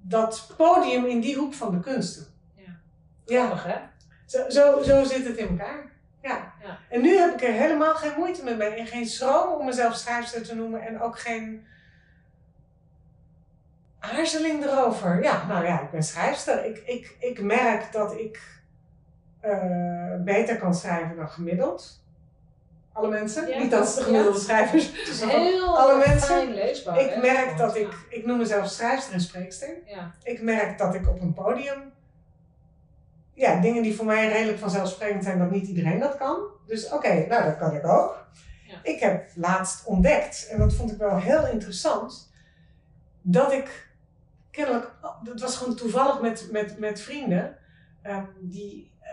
dat podium in die hoek van de kunsten. Ja. Ja. Grappig, hè? Zo, zo, zo zit het in elkaar. Ja. En nu heb ik er helemaal geen moeite mee en geen schroom om mezelf schrijfster te noemen en ook geen aarzeling erover. Ja, nou ja, ik ben schrijfster. Ik, ik, ik merk dat ik eh, beter kan schrijven dan gemiddeld. Alle mensen, Ja. niet als de gemiddelde Ja. schrijvers. Het is maar heel alle mensen. leesbaar. Ik merk dat ik, ik noem mezelf schrijfster en spreekster. Ja. Ik merk dat ik op een podium, ja, dingen die voor mij redelijk vanzelfsprekend zijn, dat niet iedereen dat kan. Dus oké, nou dat kan ik ook. Ja. Ik heb laatst ontdekt, en dat vond ik wel heel interessant, dat ik kennelijk, het was gewoon toevallig met, met, met vrienden, ehm, die eh,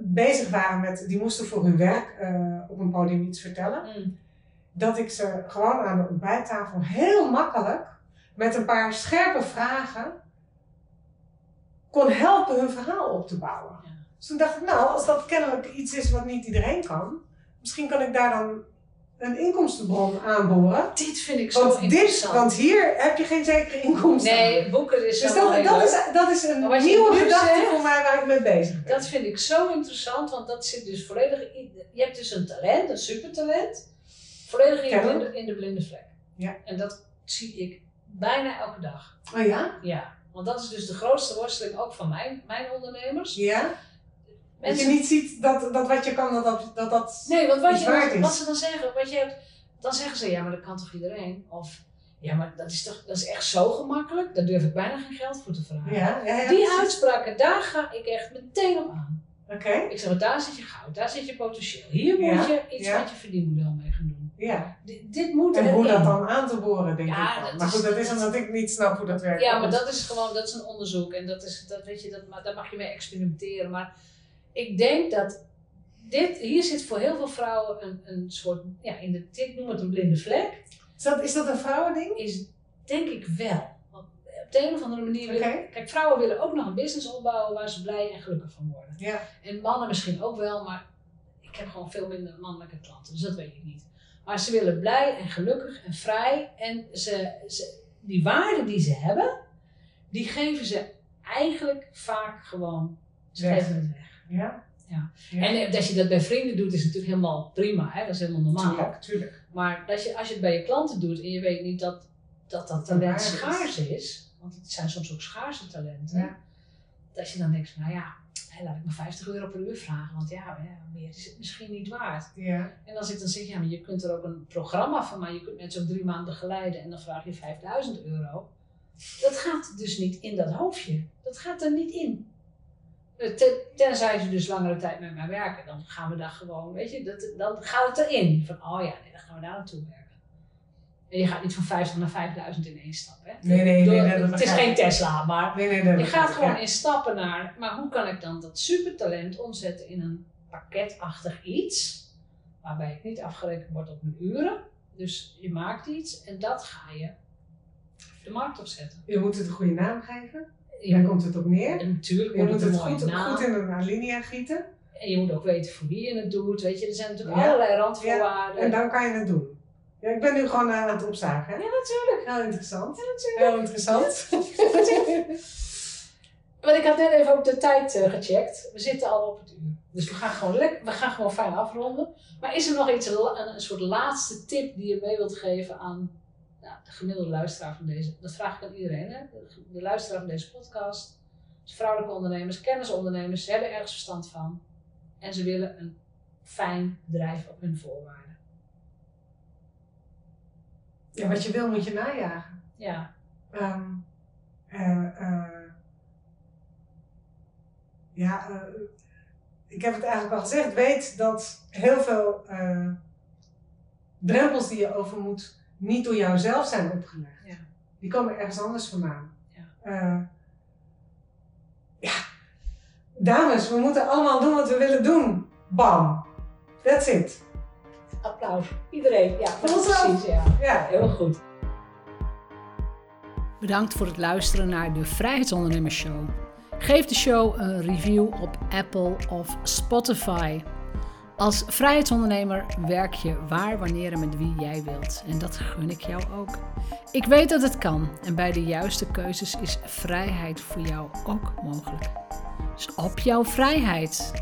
bezig waren met, die moesten voor hun werk eh, op een podium iets vertellen Mm. dat ik ze gewoon aan de ontbijttafel heel makkelijk met een paar scherpe vragen kon helpen hun verhaal op te bouwen. Ja. Dus toen dacht ik, nou, als dat kennelijk iets is wat niet iedereen kan, misschien kan ik daar dan een inkomstenbron aanboren. Dit vind ik zo Want, dit, interessant. want hier heb je geen zekere inkomsten. nee, boeken is Dus dat, dat, leuk. is, dat is een nieuwe gedachte zegt- voor mij waar ik mee bezig ben. Dat vind ik zo interessant, want dat zit dus volledig. Je hebt dus een talent, een supertalent, volledig in, blinde, in de blinde vlek. Ja. En dat zie ik bijna elke dag. Oh ja? Ja, want dat is dus de grootste worsteling ook van mijn, mijn ondernemers. Ja? Dat je niet ziet dat, dat wat je kan, dat dat... dat, dat nee, want wat, je, waard is. wat ze dan zeggen, wat je hebt, dan zeggen ze ja, maar dat kan toch iedereen? Of ja, maar dat is toch dat is echt zo gemakkelijk, daar durf ik bijna geen geld voor te vragen. ja, ja, ja, Die precies. uitspraken, daar ga ik echt meteen op aan. Oké. Ik zeg, maar daar zit je goud, daar zit je potentieel. Hier moet je iets met je verdienmodel mee. Ja. Dit, dit moet En hoe dat dan aan te boren, denk Ja, ik dan. dat Maar is- goed, dat is dat- omdat ik niet snap hoe dat werkt. Ja, maar dat is gewoon, dat is een onderzoek en dat is, dat weet je, dat, maar daar mag je mee experimenteren. Maar ik denk dat dit, hier zit voor heel veel vrouwen een, een soort, ja, in de, ik noem het een blinde vlek, Is dat, is dat een vrouwending? is denk ik wel. Want op de een of andere manier, willen- kijk, vrouwen willen ook nog een business opbouwen waar ze blij en gelukkig van worden. Ja. En mannen misschien ook wel, maar ik heb gewoon veel minder mannelijke klanten, dus dat weet ik niet. Maar ze willen blij en gelukkig en vrij. En ze, ze, die waarden die ze hebben, die geven ze eigenlijk vaak gewoon Weg. weg. Ja? Ja. ja. En als je dat bij vrienden doet, is natuurlijk helemaal prima. Hè? Dat is helemaal normaal. Tuurlijk, tuurlijk. Maar als je, als je het bij je klanten doet en je weet niet dat dat, dat Dat talent schaars is, want het zijn soms ook schaarse talenten, Ja. dat je dan denkt, nou ja, hé, laat ik maar 50 euro per uur vragen, want ja, meer is het misschien niet waard. Ja. En als ik dan zeg, ja, maar je kunt er ook een programma van maken, je kunt mensen ook drie maanden begeleiden en dan vraag je 5000 euro. Dat gaat dus niet in dat hoofdje. Dat gaat er niet in. Eh, ten- Tenzij ze dus langere tijd met mij werken, dan gaan we daar gewoon, weet je, dat, dan gaat het erin. Van, oh ja, nee, dan gaan we daar naartoe werken. En je gaat niet van 50 naar 5000 in één stap, hè? Nee, nee, nee, Door- nee, dat het is geen. Tesla, maar Nee, nee, nee. je gaat gewoon ja. in stappen naar, maar hoe kan ik dan dat supertalent omzetten in een pakketachtig iets, waarbij ik niet afgerekend word op mijn uren. Dus je maakt iets en dat ga je de markt opzetten. Je moet het een goede naam geven. Je Daar moet, komt het op neer. en natuurlijk Je moet het het goed, in een alinea gieten. En je moet ook weten voor wie je het doet. Weet je, er zijn natuurlijk Ja. allerlei randvoorwaarden. En dan kan je het doen. Ja, ik ben nu gewoon aan het opzagen. Hè? Ja, natuurlijk. Heel interessant. Ja, natuurlijk. Heel interessant. Want ik had net even ook de tijd eh, gecheckt. We zitten al op het uur. Dus we gaan gewoon, lekker, we gaan gewoon fijn afronden. Maar is er nog iets, een, een soort laatste tip die je mee wilt geven aan nou, de gemiddelde luisteraar van deze? Dat vraag ik aan iedereen. Hè? De, de luisteraar van deze podcast. Dus vrouwelijke ondernemers, kennisondernemers. Ze hebben ergens verstand van. En ze willen een fijn bedrijf op hun voorwaarden. Ja, wat je wil moet je najagen. Ja. Ehm, eh, eh, ja, eh, ik heb het eigenlijk al gezegd. Weet dat heel veel drempels die je over moet, niet door jouzelf zijn opgelegd. Ja. Die komen ergens anders vandaan. Ja. Ja, dames, we moeten allemaal doen wat we willen doen. Bam. That's it. Applaus. Iedereen. Ja, precies. Ja. Ja. Heel goed. Bedankt voor het luisteren naar de Vrijheidsondernemers Show. Geef de show een review op Apple of Spotify. Als vrijheidsondernemer werk je waar, wanneer en met wie jij wilt. En dat gun ik jou ook. Ik weet dat het kan en bij de juiste keuzes is vrijheid voor jou ook mogelijk. Dus op jouw vrijheid.